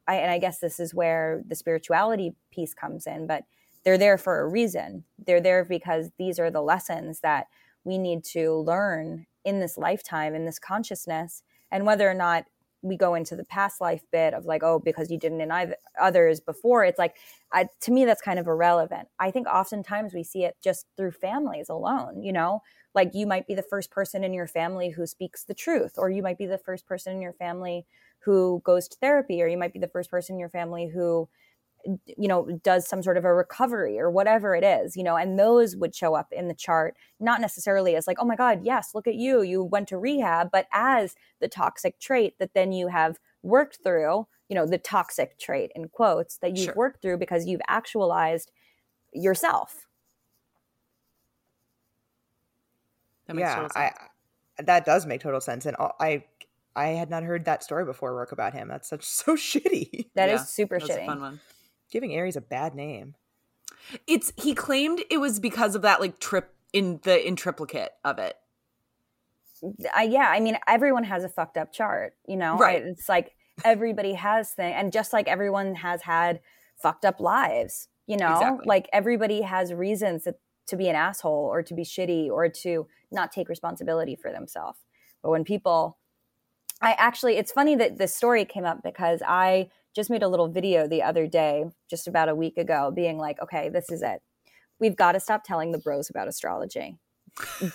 I, and I guess this is where the spirituality piece comes in, but they're there for a reason. They're there because these are the lessons that we need to learn in this lifetime, in this consciousness, and whether or not we go into the past life bit of like, oh, because you didn't in others before, it's like, I, to me, that's kind of irrelevant. I think oftentimes we see it just through families alone, you know, like you might be the first person in your family who speaks the truth, or you might be the first person in your family who goes to therapy, or you might be the first person in your family who you know does some sort of a recovery or whatever it is you know and those would show up in the chart not necessarily as like oh my god yes look at you you went to rehab but as the toxic trait that then you have worked through you know the toxic trait in quotes that you've
Sure.
worked through because you've actualized yourself
that makes
yeah,
total
I that does make total sense, and I I had not heard that story before. Work about him. That's such so shitty.
That is
Yeah,
super
That's a
shitty
fun one.
Giving Aries a bad name.
It's he claimed it was because of that like trip in the in triplicate of it.
I, yeah, I mean, everyone has a fucked up chart, you know?
Right.
I- It's like everybody has things. And just like everyone has had fucked up lives, you know?
Exactly.
Like everybody has reasons that, to be an asshole or to be shitty or to not take responsibility for themselves. But when people, I actually, it's funny that this story came up because I just made a little video the other day, just about a week ago, being like, okay, this is it. We've got to stop telling the bros about astrology.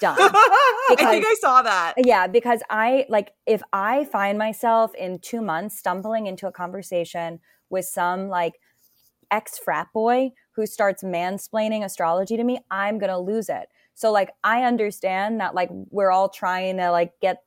Done.
I think I saw that.
Yeah, because I like if I find myself in two months stumbling into a conversation with some like ex frat boy who starts mansplaining astrology to me, I'm gonna lose it. So like I understand that like we're all trying to like get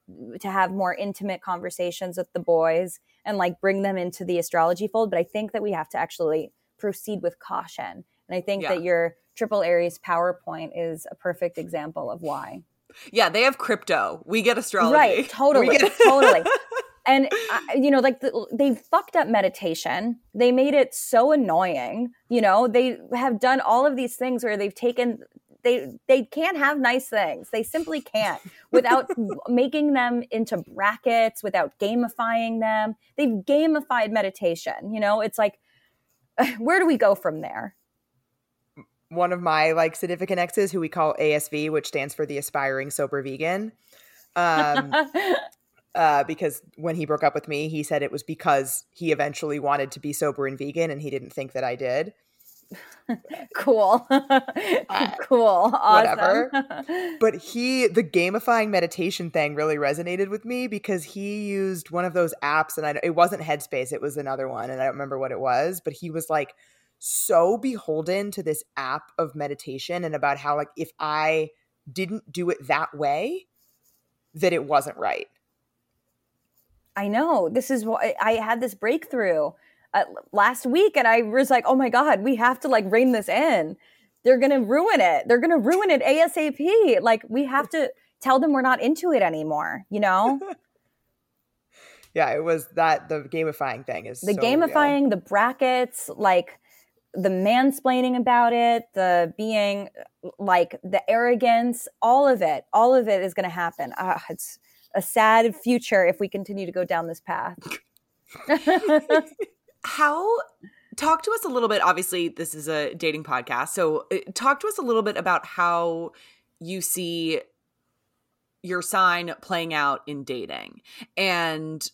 to have more intimate conversations with the boys and like bring them into the astrology fold, but I think that we have to actually proceed with caution. And I think
Yeah.
that your triple Aries PowerPoint is a perfect example of why.
Yeah, they have crypto. We get astrology.
Right, totally,
get-
totally. And I, you know, like the, they fucked up meditation. They made it so annoying. You know, they have done all of these things where they've taken they they can't have nice things. They simply can't without making them into brackets, without gamifying them. They've gamified meditation. You know, it's like where do we go from there?
One of my like significant exes, who we call ASV, which stands for the aspiring sober vegan. Um, uh, because when he broke up with me, he said it was because he eventually wanted to be sober and vegan, and he didn't think that I did.
cool, uh, cool, awesome. whatever.
but he, the gamifying meditation thing, really resonated with me because he used one of those apps, and I, it wasn't Headspace, it was another one, and I don't remember what it was, but he was like so beholden to this app of meditation and about how like if I didn't do it that way, that it wasn't right.
I know. This is what I had this breakthrough uh, last week, and I was like, "Oh my god, we have to like rein this in. They're gonna ruin it. They're gonna ruin it asap. Like we have to tell them we're not into it anymore. You know."
yeah, it was that the gamifying thing is
the
so
gamifying,
real.
the brackets, like the mansplaining about it, the being like the arrogance, all of it, all of it is going to happen. Uh, it's a sad future if we continue to go down this path.
How talk to us a little bit obviously this is a dating podcast. So uh, talk to us a little bit about how you see your sign playing out in dating and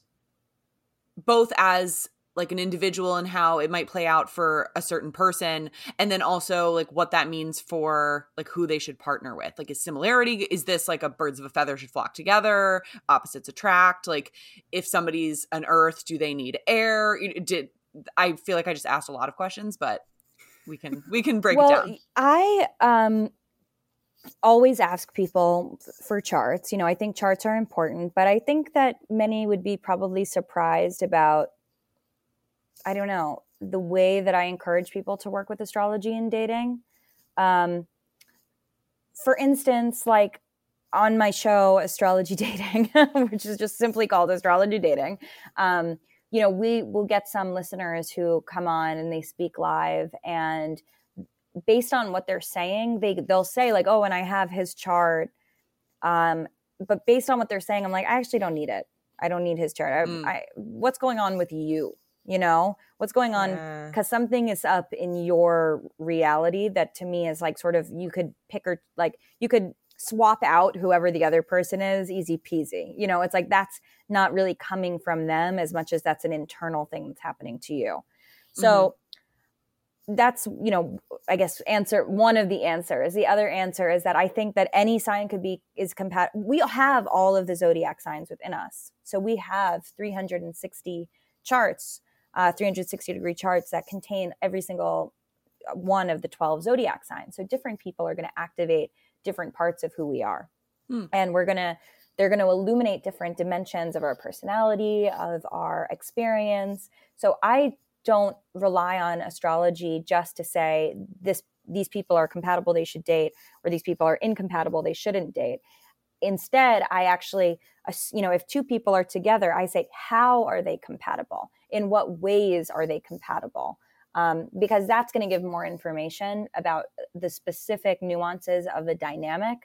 both as like an individual and how it might play out for a certain person and then also like what that means for like who they should partner with like is similarity is this like a birds of a feather should flock together opposites attract like if somebody's an earth do they need air did i feel like i just asked a lot of questions but we can we can break
well,
it down
i um always ask people for charts you know i think charts are important but i think that many would be probably surprised about I don't know, the way that I encourage people to work with astrology and dating. Um, for instance, like on my show, Astrology Dating, which is just simply called Astrology Dating, um, you know, we will get some listeners who come on and they speak live and based on what they're saying, they they'll say like, "Oh, and I have his chart." Um, but based on what they're saying, I'm like, I actually don't need it. I don't need his chart. I, mm. I, what's going on with you? you know what's going on because yeah. something is up in your reality that to me is like sort of you could pick or like you could swap out whoever the other person is easy peasy you know it's like that's not really coming from them as much as that's an internal thing that's happening to you so mm-hmm. that's you know i guess answer one of the answers the other answer is that i think that any sign could be is compatible we have all of the zodiac signs within us so we have 360 charts uh, 360 degree charts that contain every single uh, one of the 12 zodiac signs. So different people are going to activate different parts of who we are. Hmm. And we're going to they're going to illuminate different dimensions of our personality, of our experience. So I don't rely on astrology just to say this these people are compatible they should date or these people are incompatible they shouldn't date instead i actually you know if two people are together i say how are they compatible in what ways are they compatible um, because that's going to give more information about the specific nuances of a dynamic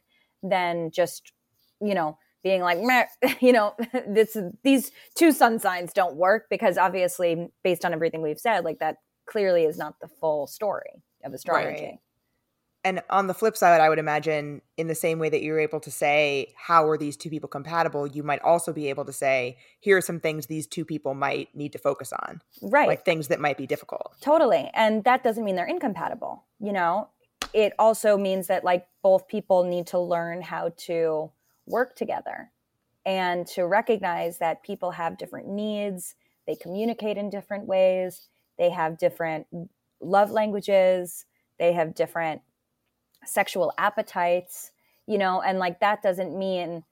than just you know being like you know this these two sun signs don't work because obviously based on everything we've said like that clearly is not the full story of astrology. right
and on the flip side, I would imagine in the same way that you're able to say, how are these two people compatible? You might also be able to say, here are some things these two people might need to focus on.
Right.
Like things that might be difficult.
Totally. And that doesn't mean they're incompatible. You know, it also means that like both people need to learn how to work together and to recognize that people have different needs, they communicate in different ways, they have different love languages, they have different sexual appetites, you know, and like that doesn't mean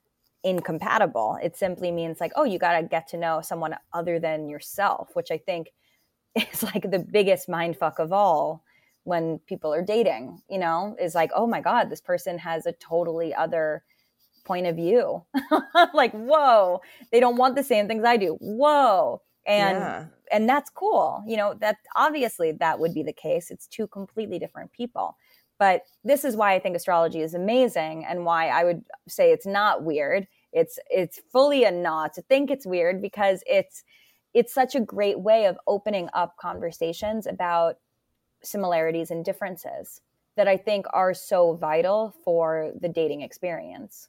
incompatible. It simply means like, oh, you got to get to know someone other than yourself, which I think is like the biggest mind fuck of all when people are dating, you know, is like, oh my God, this person has a totally other point of view. like, whoa, they don't want the same things I do. Whoa. And yeah. and that's cool. You know, that obviously that would be the case. It's two completely different people But this is why I think astrology is amazing and why I would say it's not weird. It's it's fully a not to think it's weird because it's it's such a great way of opening up conversations about similarities and differences that I think are so vital for the dating experience.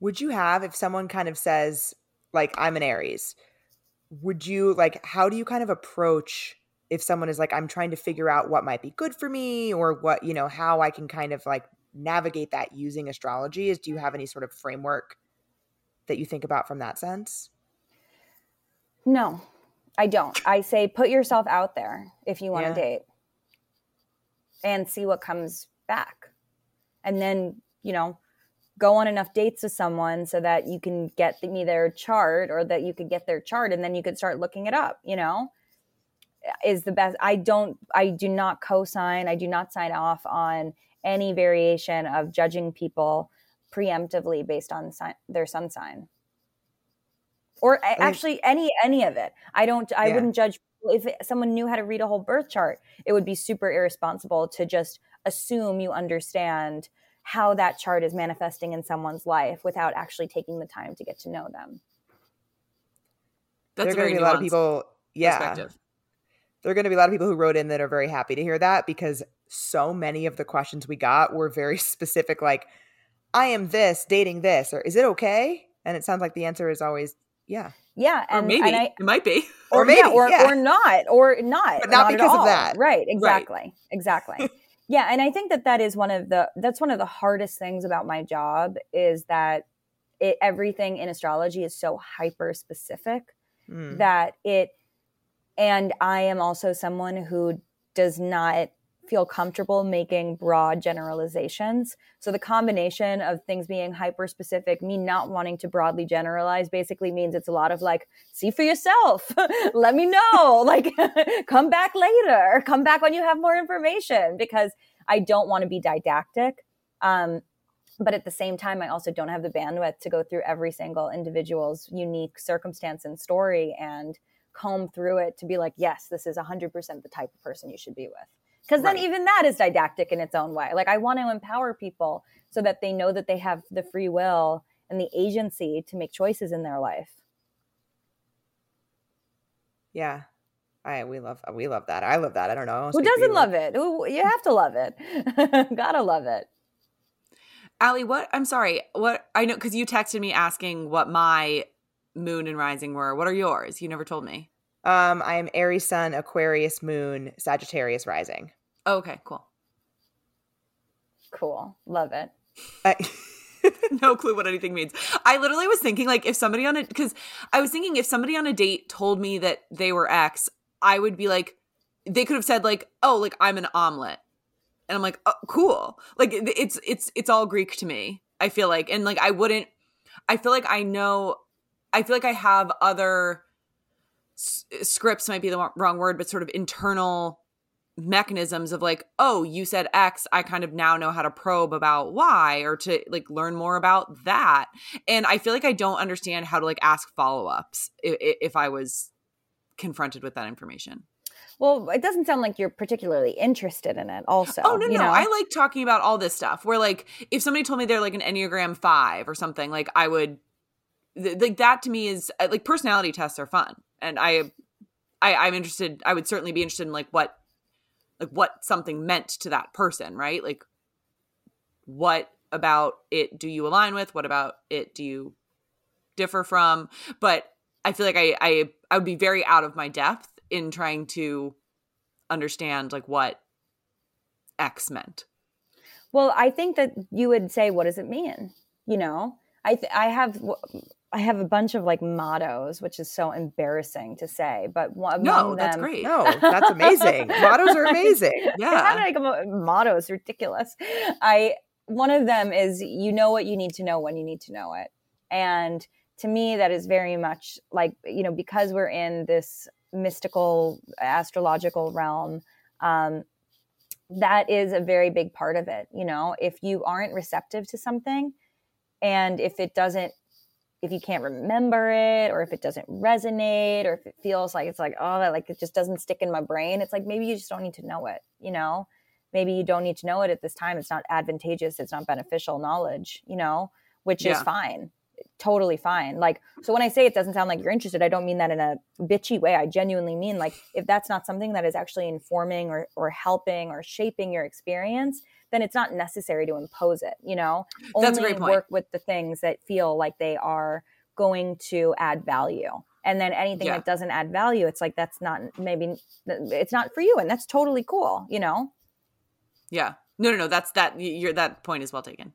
Would you have if someone kind of says like I'm an Aries, would you like how do you kind of approach if someone is like i'm trying to figure out what might be good for me or what you know how i can kind of like navigate that using astrology is do you have any sort of framework that you think about from that sense?
No i don't. I say put yourself out there if you want to
Yeah.
date. And see what comes back. And then you know go on enough dates with someone so that you can get me their chart or that you could get their chart and then you could start looking it up you know is the best. I don't i do not co-sign i do not sign off on any variation of judging people preemptively based on si- their sun sign. Or a-
mean-
actually any any of it. I don't i
Yeah.
wouldn't judge if someone knew how to read a whole birth chart it would be super irresponsible to just assume you understand how that chart is manifesting in someone's life without actually taking the time to get to know them.
That's
there are going
very
to be a lot of people yeah.
perspective.
There are going to be a lot of people who wrote in that are very happy to hear that because so many of the questions we got were very specific like i am this dating this or is it okay and it sounds like the answer is always yeah
yeah
Or
and,
maybe
and I,
it might be.
Or
or, yeah,
maybe,
or,
yeah.
or not or not
But not
at
because of that.
right exactly exactly yeah and i think that that is one of the that's one of the hardest things about my job is that it, everything in astrology is so hyper specific
Hmm.
that it and i am also someone who does not feel comfortable making broad generalizations. So the combination of things being hyper specific me not wanting to broadly generalize basically means it's a lot of like see for yourself let me know like come back later come back when you have more information because i don't want to be didactic. Um, but at the same time i also don't have the bandwidth to go through every single individual's unique circumstance and story and comb through it to be like yes this is 100% the type of person you should be with because then
Right.
even that is didactic in its own way like i want to empower people so that they know that they have the free will and the agency to make choices in their life
yeah i we love we love that i love that i don't know
who doesn't love it Who, you have to love it gotta love it
Allie, what? I'm sorry. What? I know because you texted me asking what my moon and rising were. What are yours? You never told me.
um i am aries sun aquarius moon sagittarius rising
Oh, okay, cool.
cool love it
I-
no clue what anything means. I literally was thinking like if somebody on a because I was thinking if somebody on a date told me that they were X, I would be like, they could have said like, oh, like I'm an omelet, and I'm like, oh, cool. Like it's it's it's all Greek to me. I feel like, and like I wouldn't. I feel like I know. I feel like I have other s- scripts might be the wrong word, but sort of internal mechanisms of like oh you said x i kind of now know how to probe about y or to like learn more about that and i feel like i don't understand how to like ask follow-ups if, if i was confronted with that information
well it doesn't sound like you're particularly interested in it also
oh no no
know?
i like talking about all this stuff where like if somebody told me they're like an enneagram 5 or something like i would th- like that to me is uh, like personality tests are fun. And i i i'm interested i would certainly be interested in like what like what something meant to that person right? Like what about it do you align with? What about it do you differ from? But i feel like i i, I would be very out of my depth in trying to understand like what x meant.
Well, I think that you would say, "What does it mean?" You know, I th- I have I have a bunch of like mottos, which is so embarrassing to say, but one
no
among
that's great
no that's amazing mottos are amazing
yeah
did I come up with mottos? Ridiculous. I one of them is you know what you need to know when you need to know it, and to me that is very much like you know because we're in this mystical astrological realm. Um, that is a very big part of it. You know, if you aren't receptive to something, and if it doesn't if you can't remember it or if it doesn't resonate or if it feels like it's like oh like it just doesn't stick in my brain. It's like maybe you just don't need to know it you know? Maybe you don't need to know it at this time. It's not advantageous. It's not beneficial knowledge you know? Which
Yeah.
is fine. Totally fine. Like so when i say it doesn't sound like you're interested i don't mean that in a bitchy way. I genuinely mean like if that's not something that is actually informing or, or helping or shaping your experience then it's not necessary to impose it you know
That's a
only
great point.
work with the things that feel like they are going to add value and then anything
Yeah.
that doesn't add value it's like that's not maybe it's not for you and that's totally cool you know
Yeah. No, no, no. That's that. y- Your that point is well taken.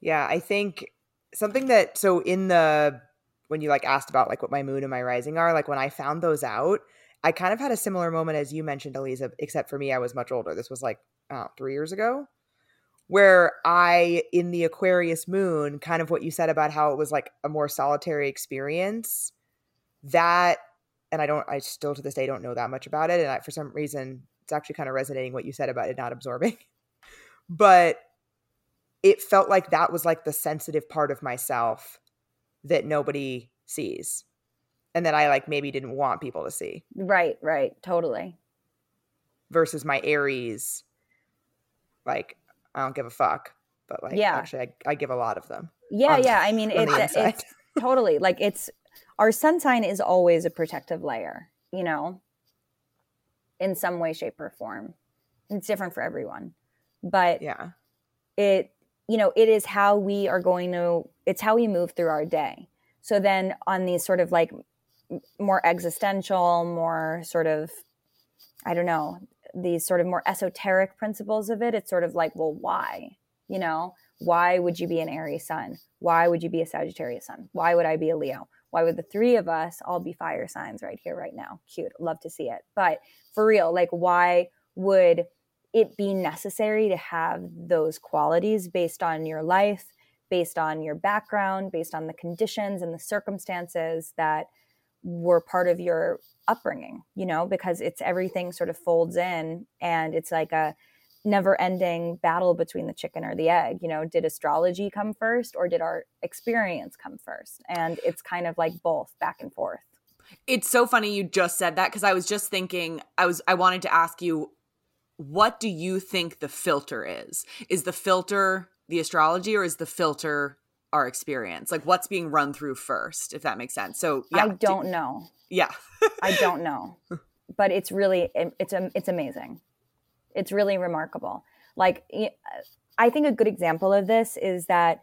Yeah, I think something that so in the when you like asked about like what my moon and my rising are, like when I found those out, I kind of had a similar moment as you mentioned, Eliza, except for me, I was much older. This was like uh, three years ago, where I in the Aquarius moon, kind of what you said about how it was like a more solitary experience. That and I don't I still to this day don't know that much about it. And I, for some reason it's actually kind of resonating what you said about it not absorbing. But it felt like that was like the sensitive part of myself that nobody sees and that I like maybe didn't want people to see
right right totally
versus my Aries like I don't give a fuck but like
Yeah.
actually I, I give a lot of them
yeah
on-
yeah i mean it's totally like it's our sun sign is always a protective layer you know? In some way shape or form. It's different for everyone but
yeah.
it you know it is how we are going to it's how we move through our day. So then on these sort of like more existential more sort of i don't know these sort of more esoteric principles of it it's sort of like well why? You know why would you be an aries sun? Why would you be a sagittarius sun? Why would i be a leo? Why would the three of us all be fire signs right here right now? Cute love to see it. But for real like why would it be necessary to have those qualities based on your life, based on your background, based on the conditions and the circumstances that were part of your upbringing, you know, because it's everything sort of folds in and it's like a never ending battle between the chicken or the egg. You know, did astrology come first or did our experience come first? And it's kind of like both back and forth.
It's so funny you just said that because I was just thinking I was I wanted to ask you what do you think the filter is? Is the filter the astrology or is the filter our experience? Like what's being run through first, if that makes sense. So yeah,
I don't know.
yeah.
I don't know, but it's really it's a it's amazing. It's really remarkable. Like i think a good example of this is that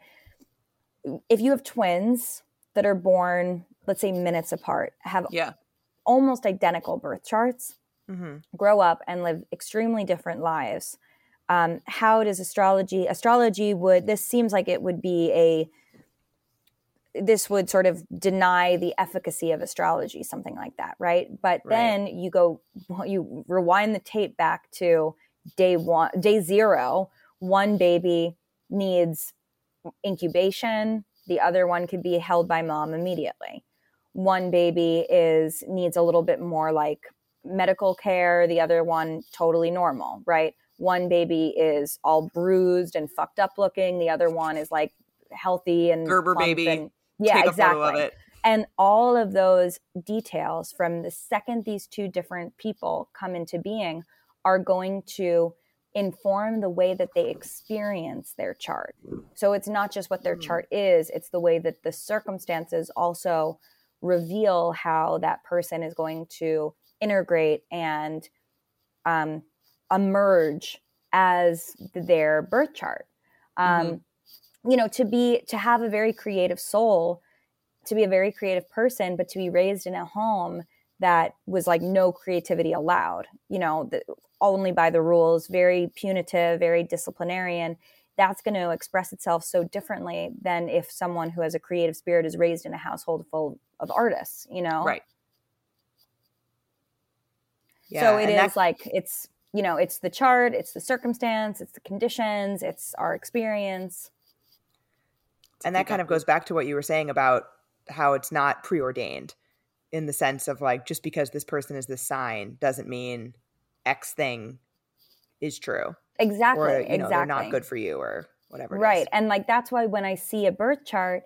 if you have twins that are born, let's say minutes apart, have
Yeah.
almost identical birth charts,
hmm
grow up and live extremely different lives. Um, how does astrology? Astrology would this seems like it would be a this would sort of deny the efficacy of astrology, something like that, right? But
Right.
then you go, you rewind the tape back to day one, day zero. One baby needs incubation. The other one could be held by mom immediately. One baby is needs a little bit more like medical care. The other one totally normal, right? One baby is all bruised and fucked up looking. The other one is like healthy and
Gerber baby.
and- yeah,
Take
exactly.
photo of it.
And all of those details from the second these two different people come into being are going to inform the way that they experience their chart. So it's not just what their
Hmm.
chart is, it's the way that the circumstances also reveal how that person is going to integrate and um, emerge as their birth chart. Um, You know, to be to have a very creative soul, to be a very creative person, but to be raised in a home that was like no creativity allowed. You know, the, only by the rules, very punitive, very disciplinarian. That's going to express itself so differently than if someone who has a creative spirit is raised in a household full of artists. You know,
Right.
yeah, so it is like it's you know it's the chart, it's the circumstance, it's the conditions, it's our experience.
And that kind of goes back to what you were saying about how it's not preordained in the sense of like just because this person is this sign doesn't mean x thing is true
Exactly.
or you know
exactly.
they're not good for you or whatever it is.
Right. And like that's why when I see a birth chart,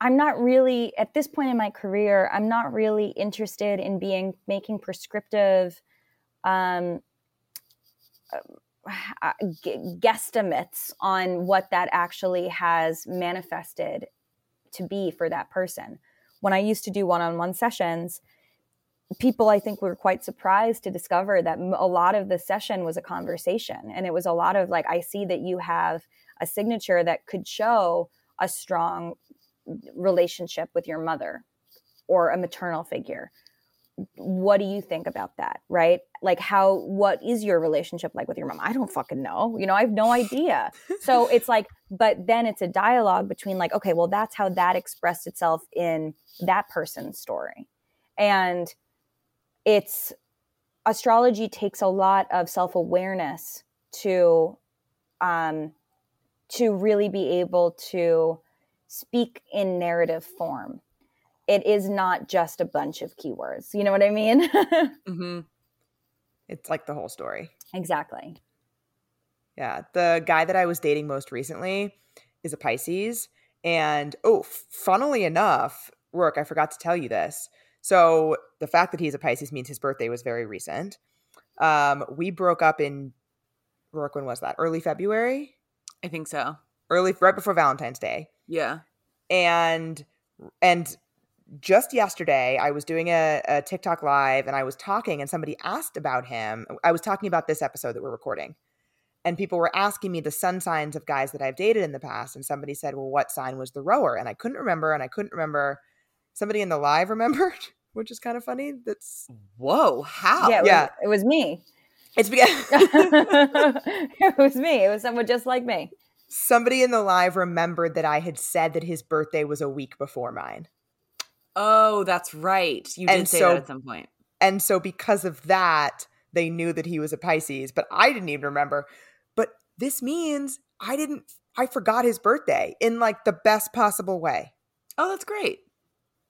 I'm not really at this point in my career. I'm not really interested in being making prescriptive um, uh, guesstimates on what that actually has manifested to be for that person. When I used to do one-on-one sessions, people I think were quite surprised to discover that a lot of the session was a conversation and it was a lot of like I see that you have a signature that could show a strong relationship with your mother or a maternal figure what do you think about that right? Like how what is your relationship like with your mom? I don't fucking know you know i have no idea. So it's like but then it's a dialogue between like okay well that's how that expressed itself in that person's story. And it's astrology takes a lot of self-awareness to um to really be able to speak in narrative form. It is not just a bunch of keywords. You know what I mean?
mm-hmm. It's like the whole story.
Exactly.
Yeah. The guy that I was dating most recently is a Pisces. And oh, funnily enough, Rourke, I forgot to tell you this. So the fact that he's a Pisces means his birthday was very recent. Um, we broke up in Rourke, when was that? Early February?
I think so.
Early, right before Valentine's Day.
Yeah.
And and just yesterday I was doing a, a TikTok live and I was talking and somebody asked about him. I was talking about this episode that we're recording. And people were asking me the sun signs of guys that I've dated in the past. And somebody said, Well, what sign was the rower? And I couldn't remember. And I couldn't remember. Somebody in the live remembered, which is kind of funny. That's
whoa, how?
Yeah, it, yeah. Was, it was me.
It's because
it was me. It was someone just like me
somebody in the live remembered that I had said that his birthday was a week before mine.
Oh, that's right. You did and say so, that at some point.
And so because of that, they knew that he was a Pisces, but I didn't even remember. But this means I didn't I forgot his birthday in like the best possible way.
Oh, that's great.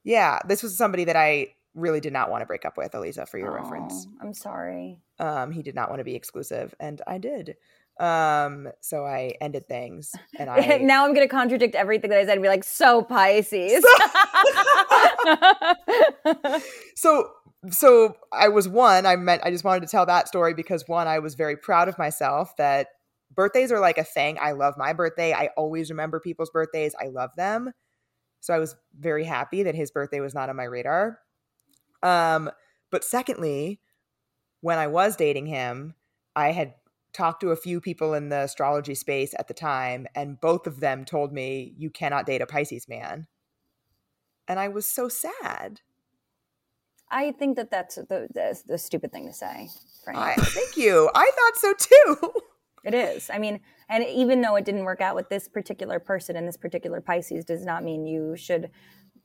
Yeah, this was somebody that I really did not want to break up with, Elisa, for your oh, reference.
I'm sorry.
Um, he did not want to be exclusive, and I did. Um, so I ended things and I
now I'm gonna contradict everything that I said and be like, so Pisces.
so so I was one, I meant I just wanted to tell that story because one, I was very proud of myself that birthdays are like a thing. I love my birthday. I always remember people's birthdays. I love them. So I was very happy that his birthday was not on my radar. Um, but secondly, when I was dating him, I had talked to a few people in the astrology space at the time, and both of them told me, You cannot date a Pisces man. And I was so sad.
I think that that's the, the, the stupid thing to say.
I, thank you. I thought so too.
It is. I mean, and even though it didn't work out with this particular person and this particular Pisces, does not mean you should,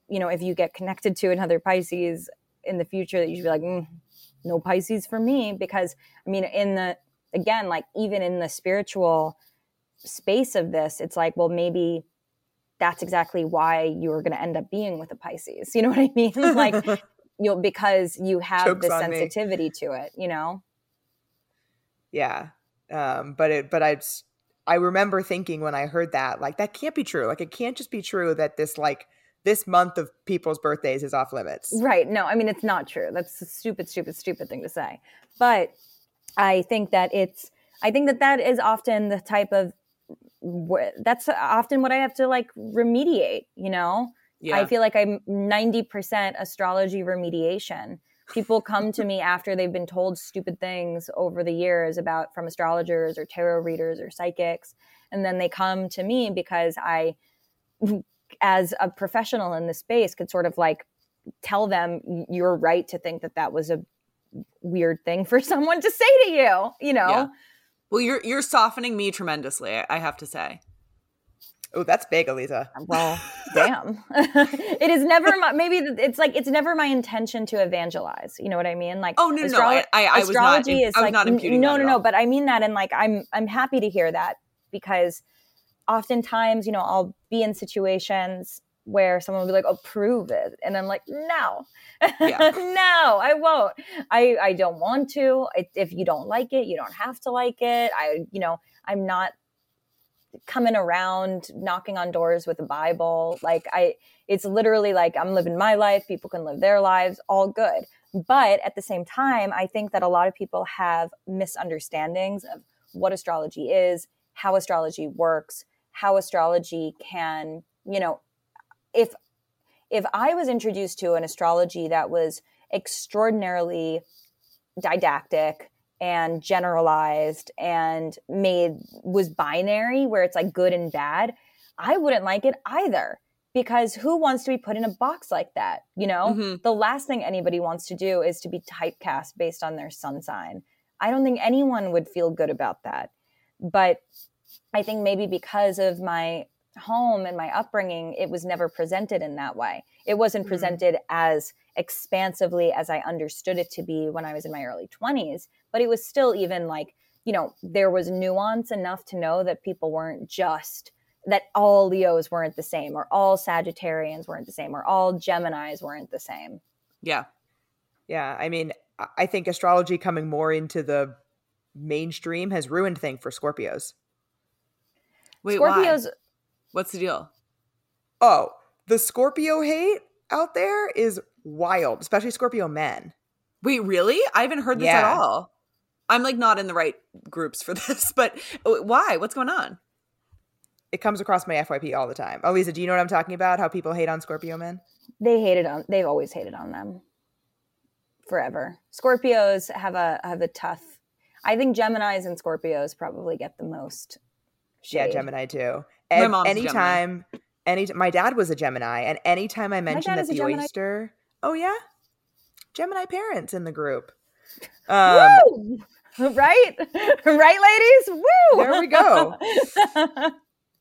you know, if you get connected to another Pisces in the future, that you should be like, mm, no Pisces for me. Because I mean, in the again, like even in the spiritual space of this, it's like, well, maybe that's exactly why you're going to end up being with a Pisces. You know what I mean? like, you'll because you have Chokes the sensitivity me. to it. You know?
Yeah. Um, but it, but I, I remember thinking when I heard that, like, that can't be true. Like, it can't just be true that this, like, this month of people's birthdays is off limits.
Right. No, I mean, it's not true. That's a stupid, stupid, stupid thing to say. But I think that it's I think that that is often the type of that's often what I have to like remediate, you know? Yeah. I feel like I'm 90% astrology remediation. People come to me after they've been told stupid things over the years about from astrologers or tarot readers or psychics. And then they come to me because I, as a professional in the space, could sort of like tell them you're right to think that that was a weird thing for someone to say to you, you know? Yeah.
Well, you're you're softening me tremendously, I have to say.
Oh, that's big, Elisa.
Well, damn. it is never my, maybe it's like it's never my intention to evangelize. You know what I mean? Like,
oh no, astro- no, I, I, I astrology was not, is I was like not imputing
no, no,
no.
But I mean that, and like I'm I'm happy to hear that because oftentimes, you know, I'll be in situations where someone will be like, "Oh, prove it," and I'm like, "No, yeah. no, I won't. I I don't want to. If you don't like it, you don't have to like it. I, you know, I'm not coming around knocking on doors with a bible like i it's literally like i'm living my life people can live their lives all good but at the same time i think that a lot of people have misunderstandings of what astrology is how astrology works how astrology can you know if if i was introduced to an astrology that was extraordinarily didactic and generalized and made was binary where it's like good and bad i wouldn't like it either. Because who wants to be put in a box like that you know?
Mhm.
the last thing anybody wants to do is to be typecast based on their sun sign. I don't think anyone would feel good about that. But i think maybe because of my home and my upbringing it was never presented in that way it wasn't
Mhm.
presented as expansively as i understood it to be when i was in my early 20s but it was still even like you know there was nuance enough to know that people weren't just that all leos weren't the same or all sagittarians weren't the same or all geminis weren't the same
Yeah.
Yeah, I mean, I- think astrology coming more into the mainstream has ruined things for Scorpios.
Wait,
scorpios
why? What's the deal?
Oh, the Scorpio hate out there is wild, especially Scorpio men.
Wait, really? I haven't heard this at all. I'm like not in the right groups for this, but uh, why? What's going on?
It comes across my FYP all the time. Oh, Lisa, do you know what I'm talking about? How people hate on Scorpio men?
they hated on they've always hated on them forever scorpios have a have a tough i think geminis and scorpios probably get the most
Yeah. Gemini too.
My mom's a
anytime, any my dad was a Gemini, and anytime I mentioned that the oyster, oh yeah, Gemini parents in the group. Um,
Woo! right right ladies Woo!
There we go.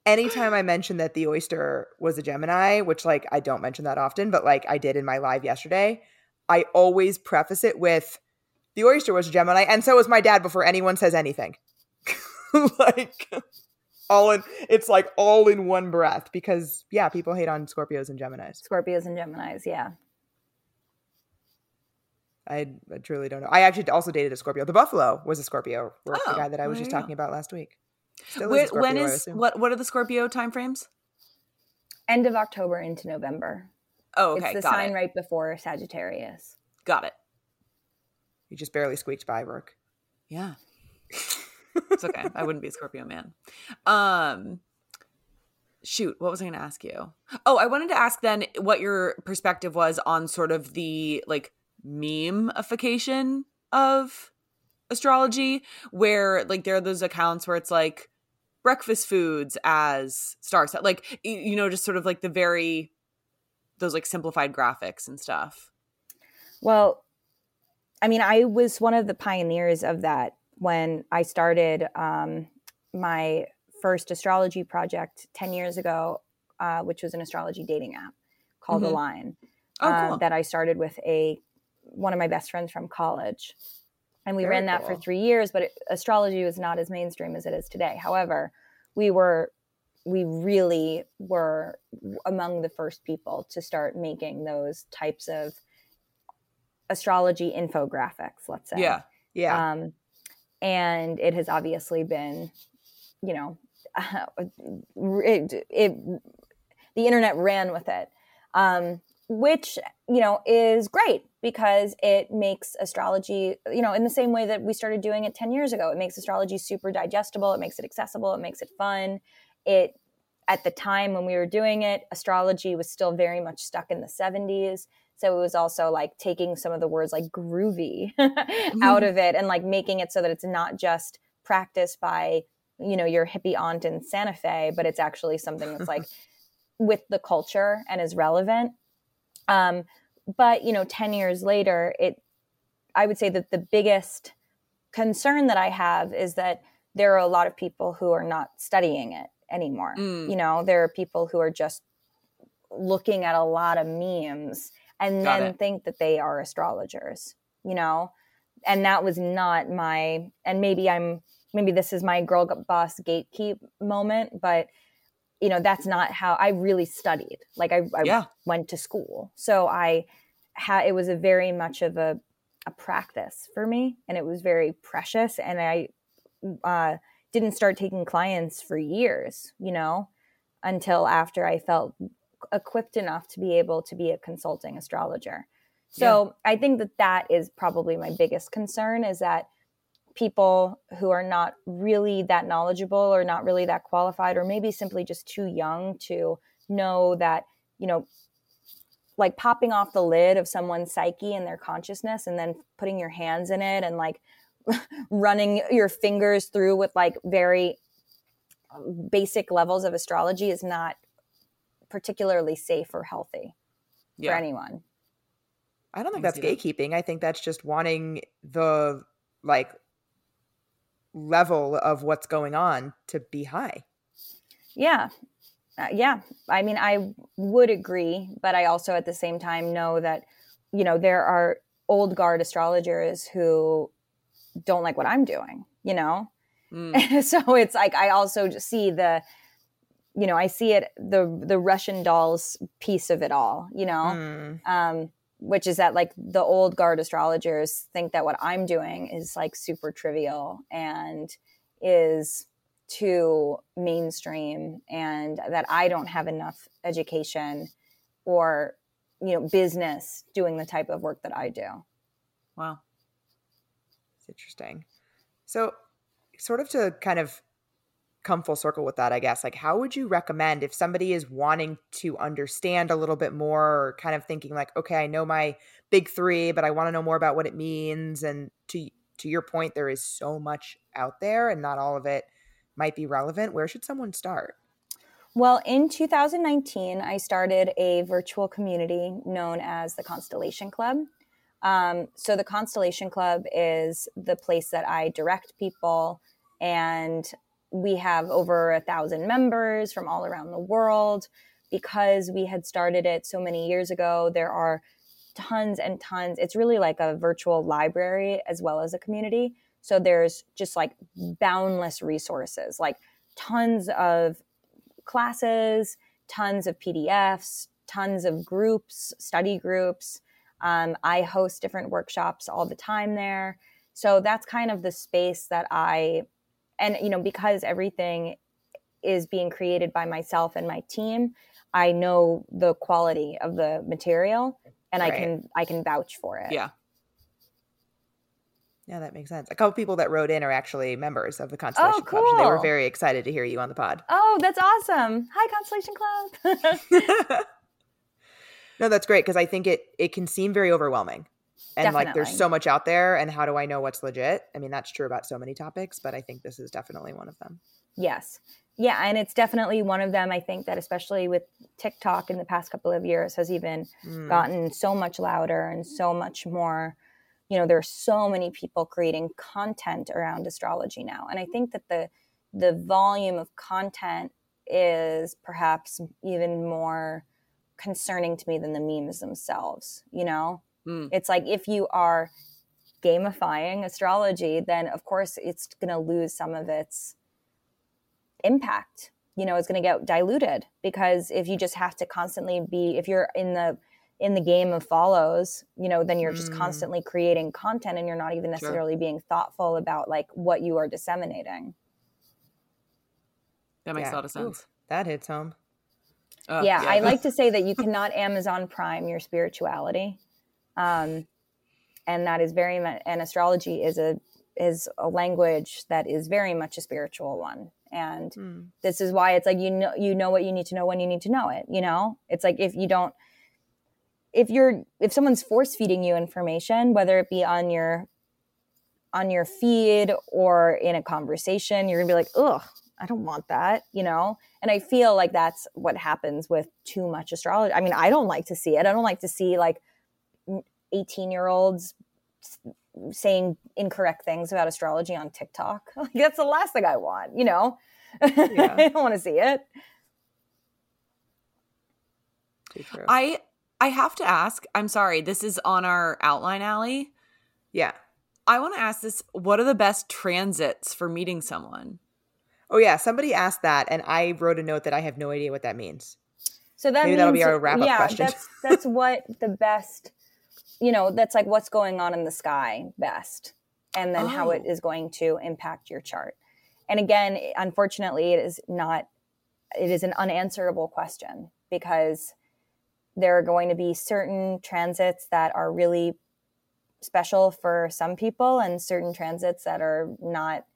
anytime I mentioned that the oyster was a Gemini, which like I don't mention that often, but like I did in my live yesterday, I always preface it with the oyster was a Gemini, and so was my dad before anyone says anything. like all in it's like all in one breath because yeah, people hate on Scorpios and Geminis.
scorpios and geminis yeah
I, I truly don't know. I actually also dated a Scorpio. The Buffalo was a Scorpio, Rourke, the
Oh,
guy that I was just talking about last week. Still
Wait,
is Scorpio,
when
I
is
assume.
what? What are the Scorpio timeframes?
end of october into november
Oh, okay,
it's the
got
sign
it.
right before sagittarius
Got it.
You just barely squeaked by, Rourke.
Yeah, it's okay. I wouldn't be a Scorpio man. Um, shoot, what was I going to ask you? Oh, I wanted to ask then what your perspective was on sort of the like memeification of astrology, where like there are those accounts where it's like breakfast foods as star set, like you know, just sort of like the very those like simplified graphics and stuff.
Well, I mean, I was one of the pioneers of that when I started um, my first astrology project 10 years ago, uh, which was an astrology dating app called
Mhm.
Align.
Oh,
uh, that I started with a one of my best friends from college. And we
Very
ran that for three years, but it, astrology was not as mainstream as it is today. However, we were, we really were among the first people to start making those types of astrology infographics, let's say.
yeah.
Yeah.
Um, and it has obviously been, you know, it, it the internet ran with it, um, which you know is great because it makes astrology, you know, in the same way that we started doing it ten years ago. It makes astrology super digestible. It makes it accessible. It makes it fun. It at the time when we were doing it, astrology was still very much stuck in the seventies. So it was also like taking some of the words like groovy out of it and like making it so that it's not just practiced by, you know, your hippie aunt in Santa Fe, but it's actually something that's like with the culture and is relevant. Um, but, you know, 10 years later, it, I would say that the biggest concern that I have is that there are a lot of people who are not studying it anymore.
Mm.
You know, there are people who are just looking at a lot of memes and
Got
then
it.
think that they are astrologers, you know? And that was not my, and maybe I'm, maybe this is my girl boss gatekeep moment, but you know, that's not how I really studied. Like I, I
Yeah.
went to school. So I had, it was a very much of a, a practice for me and it was very precious. And I, uh, didn't start taking clients for years, you know, until after I felt equipped enough to be able to be a consulting astrologer. So I think that that is probably my biggest concern is that people who are not really that knowledgeable or not really that qualified or maybe simply just too young to know that you know like popping off the lid of someone's psyche and their consciousness and then putting your hands in it and like running your fingers through with like very uh, basic levels of astrology is not particularly safe or healthy
Yeah.
for anyone
I don't think
I
that's
see that.
gatekeeping. I think that's just wanting the like level of what's going on to be high.
Yeah. Uh, yeah. I mean, I would agree, but I also at the same time know that, you know, there are old guard astrologers who don't like what I'm doing, you know?
Mm.
so it's like I also just see the, you know, I see it the the Russian dolls piece of it all, you know?
Mm.
um, which is that like the old guard astrologers think that what I'm doing is like super trivial and is too mainstream and that I don't have enough education or you know business doing the type of work that I do.
Wow.
It's interesting. So, sort of to kind of come full circle with that, I guess, like, how would you recommend if somebody is wanting to understand a little bit more or kind of thinking, like, okay, I know my big three, but I want to know more about what it means? And to, to your point, there is so much out there and not all of it might be relevant. Where should someone start?
Well, in 2019, I started a virtual community known as the Constellation Club. Um, so, the Constellation Club is the place that I direct people, and we have over a thousand members from all around the world. Because we had started it so many years ago, there are tons and tons. It's really like a virtual library as well as a community. So, there's just like boundless resources, like tons of classes, tons of PDFs, tons of groups, study groups. Um, I host different workshops all the time there. So that's kind of the space that I, and you know, because everything is being created by myself and my team, I know the quality of the material and I can I can vouch for it.
Yeah.
Yeah, that makes sense. A couple people that wrote in are actually members of the oh, Constellation Club. so They were very excited to hear you on the pod.
Oh, that's awesome. Hi Constellation Club.
no, that's great because I think it it can seem very overwhelming. And like there's so much out there and how do I know what's legit? I mean, that's true about so many topics, but I think this is definitely one of them.
Yes. Yeah, and it's definitely one of them. I think that especially with TikTok in the past couple of years has even
Mm.
gotten so much louder and so much more. You know, there are so many people creating content around astrology now, and I think that the the volume of content is perhaps even more concerning to me than the memes themselves. You know,
Mm.
it's like if you are gamifying astrology, then of course it's going to lose some of its impact. You know, it's going to get diluted because if you just have to constantly be, if you're in the in the game of follows, you know, then you're just
Mm.
constantly creating content and you're not even necessarily being thoughtful about like what you are disseminating.
That makes
Yeah.
a lot of sense.
Oof, that hits home.
Uh,
yeah, I like to say that you cannot Amazon Prime your spirituality, um, and that is very much. And astrology is a is a language that is very much a spiritual one. And
Mm.
this is why it's like you know you know what you need to know when you need to know it. You know, it's like if you don't, if you're if someone's force feeding you information, whether it be on your on your feed or in a conversation, you're gonna be like, ugh, I don't want that, you know? And I feel like that's what happens with too much astrology. I mean, I don't like to see it. I don't like to see like 18 year olds saying incorrect things about astrology on TikTok. Like, that's the last thing I want, you know?
Yeah.
I don't want to see it.
I I have to ask. I'm sorry. This is on our outline Allie.
yeah.
I want to ask this. What are the best transits for meeting someone?
Oh yeah, somebody asked that, and I wrote a note that I have no idea what that means.
So that
Maybe that'll be our wrap-up
yeah,
question.
That's that's what the best, you know, that's like what's going on in the sky best, and then how it
Oh.
going to impact your chart. and again, unfortunately, it is not. It is an unanswerable question because there are going to be certain transits that are really special for some people and certain transits that are not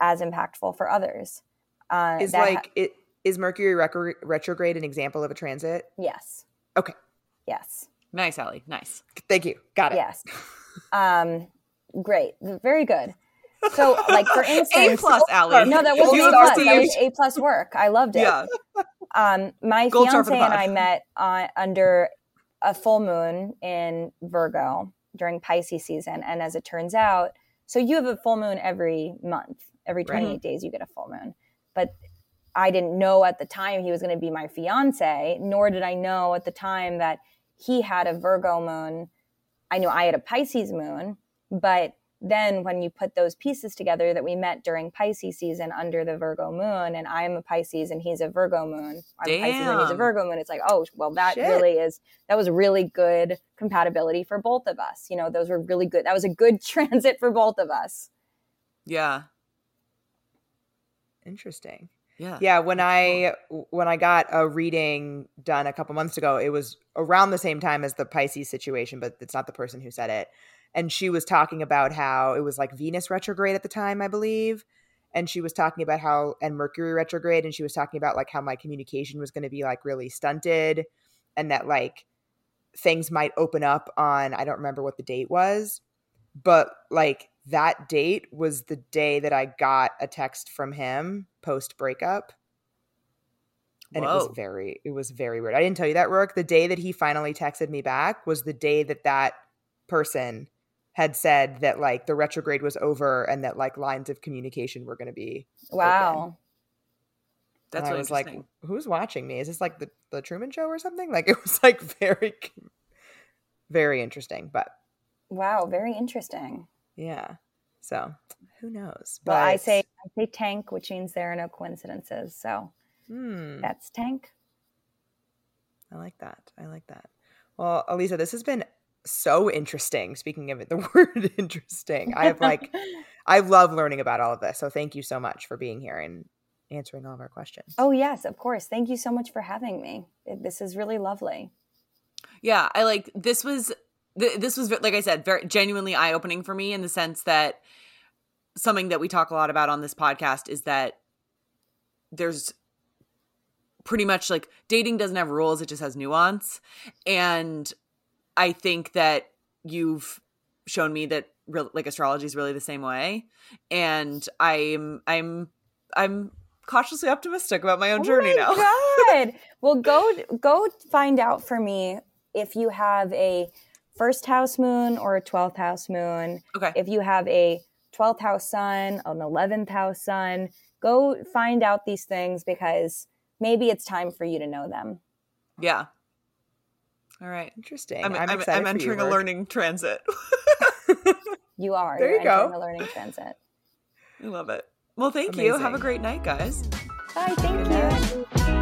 as impactful for others.
Uh, is like ha- it is Mercury retrograde an example of a transit?
Yes.
Okay.
Yes.
Nice, Allie. Nice.
Thank you. Got it.
Yes. Um, great. Very good. So, like for instance,
A plus, Allie.
No, that was A plus. That was A plus work. I loved it.
Yeah.
Um, my Gold fiance and I met uh, under a full moon in Virgo during Pisces season, and as it turns out, so you have a full moon every month. Every 28 right. days, you get a full moon. But I didn't know at the time he was going to be my fiance, nor did I know at the time that he had a Virgo moon. I knew I had a Pisces moon, but then when you put those pieces together that we met during Pisces season under the Virgo moon, and I'm a Pisces and he's a Virgo moon, I'm Damn. Pisces and he's a Virgo moon, it's like, oh, well, that Shit. really is, that was really good compatibility for both of us. You know, those were really good. That was a good transit for both of us.
Yeah.
Interesting.
Yeah.
Yeah, when I when I got a reading done a couple months ago, it was around the same time as the Pisces situation, but it's not the person who said it. And she was talking about how it was like Venus retrograde at the time, I believe. And she was talking about how and Mercury retrograde and she was talking about like how my communication was going to be like really stunted and that like things might open up on I don't remember what the date was, but like that date was the day that I got a text from him post breakup. And Whoa. it was very, it was very weird. I didn't tell you that, Rourke. The day that he finally texted me back was the day that that person had said that like the retrograde was over and that like lines of communication were going to be.
Wow.
Open. That's and I was like, who's watching me? Is this like the, the Truman Show or something? Like it was like very, very interesting. But
wow, very interesting.
Yeah. So who knows?
But well, I say I say tank, which means there are no coincidences. So
hmm.
that's tank.
I like that. I like that. Well, Aliza, this has been so interesting. Speaking of it, the word interesting. I have like I love learning about all of this. So thank you so much for being here and answering all of our questions.
Oh yes, of course. Thank you so much for having me. This is really lovely.
Yeah, I like this was this was like I said, very genuinely eye opening for me in the sense that something that we talk a lot about on this podcast is that there's pretty much like dating doesn't have rules; it just has nuance, and I think that you've shown me that real like astrology is really the same way, and I'm I'm I'm cautiously optimistic about my own oh journey my
now. God. well, go go find out for me if you have a first house moon or a 12th house moon.
Okay.
If you have a 12th house sun, an 11th house sun, go find out these things because maybe it's time for you to know them.
Yeah. All right.
Interesting.
I'm, I'm, I'm, I'm entering you, a learning transit.
you are.
There
You're
you go.
A learning transit.
I love it. Well, thank Amazing. you. Have a great night, guys.
Bye. Thank Good you. Night.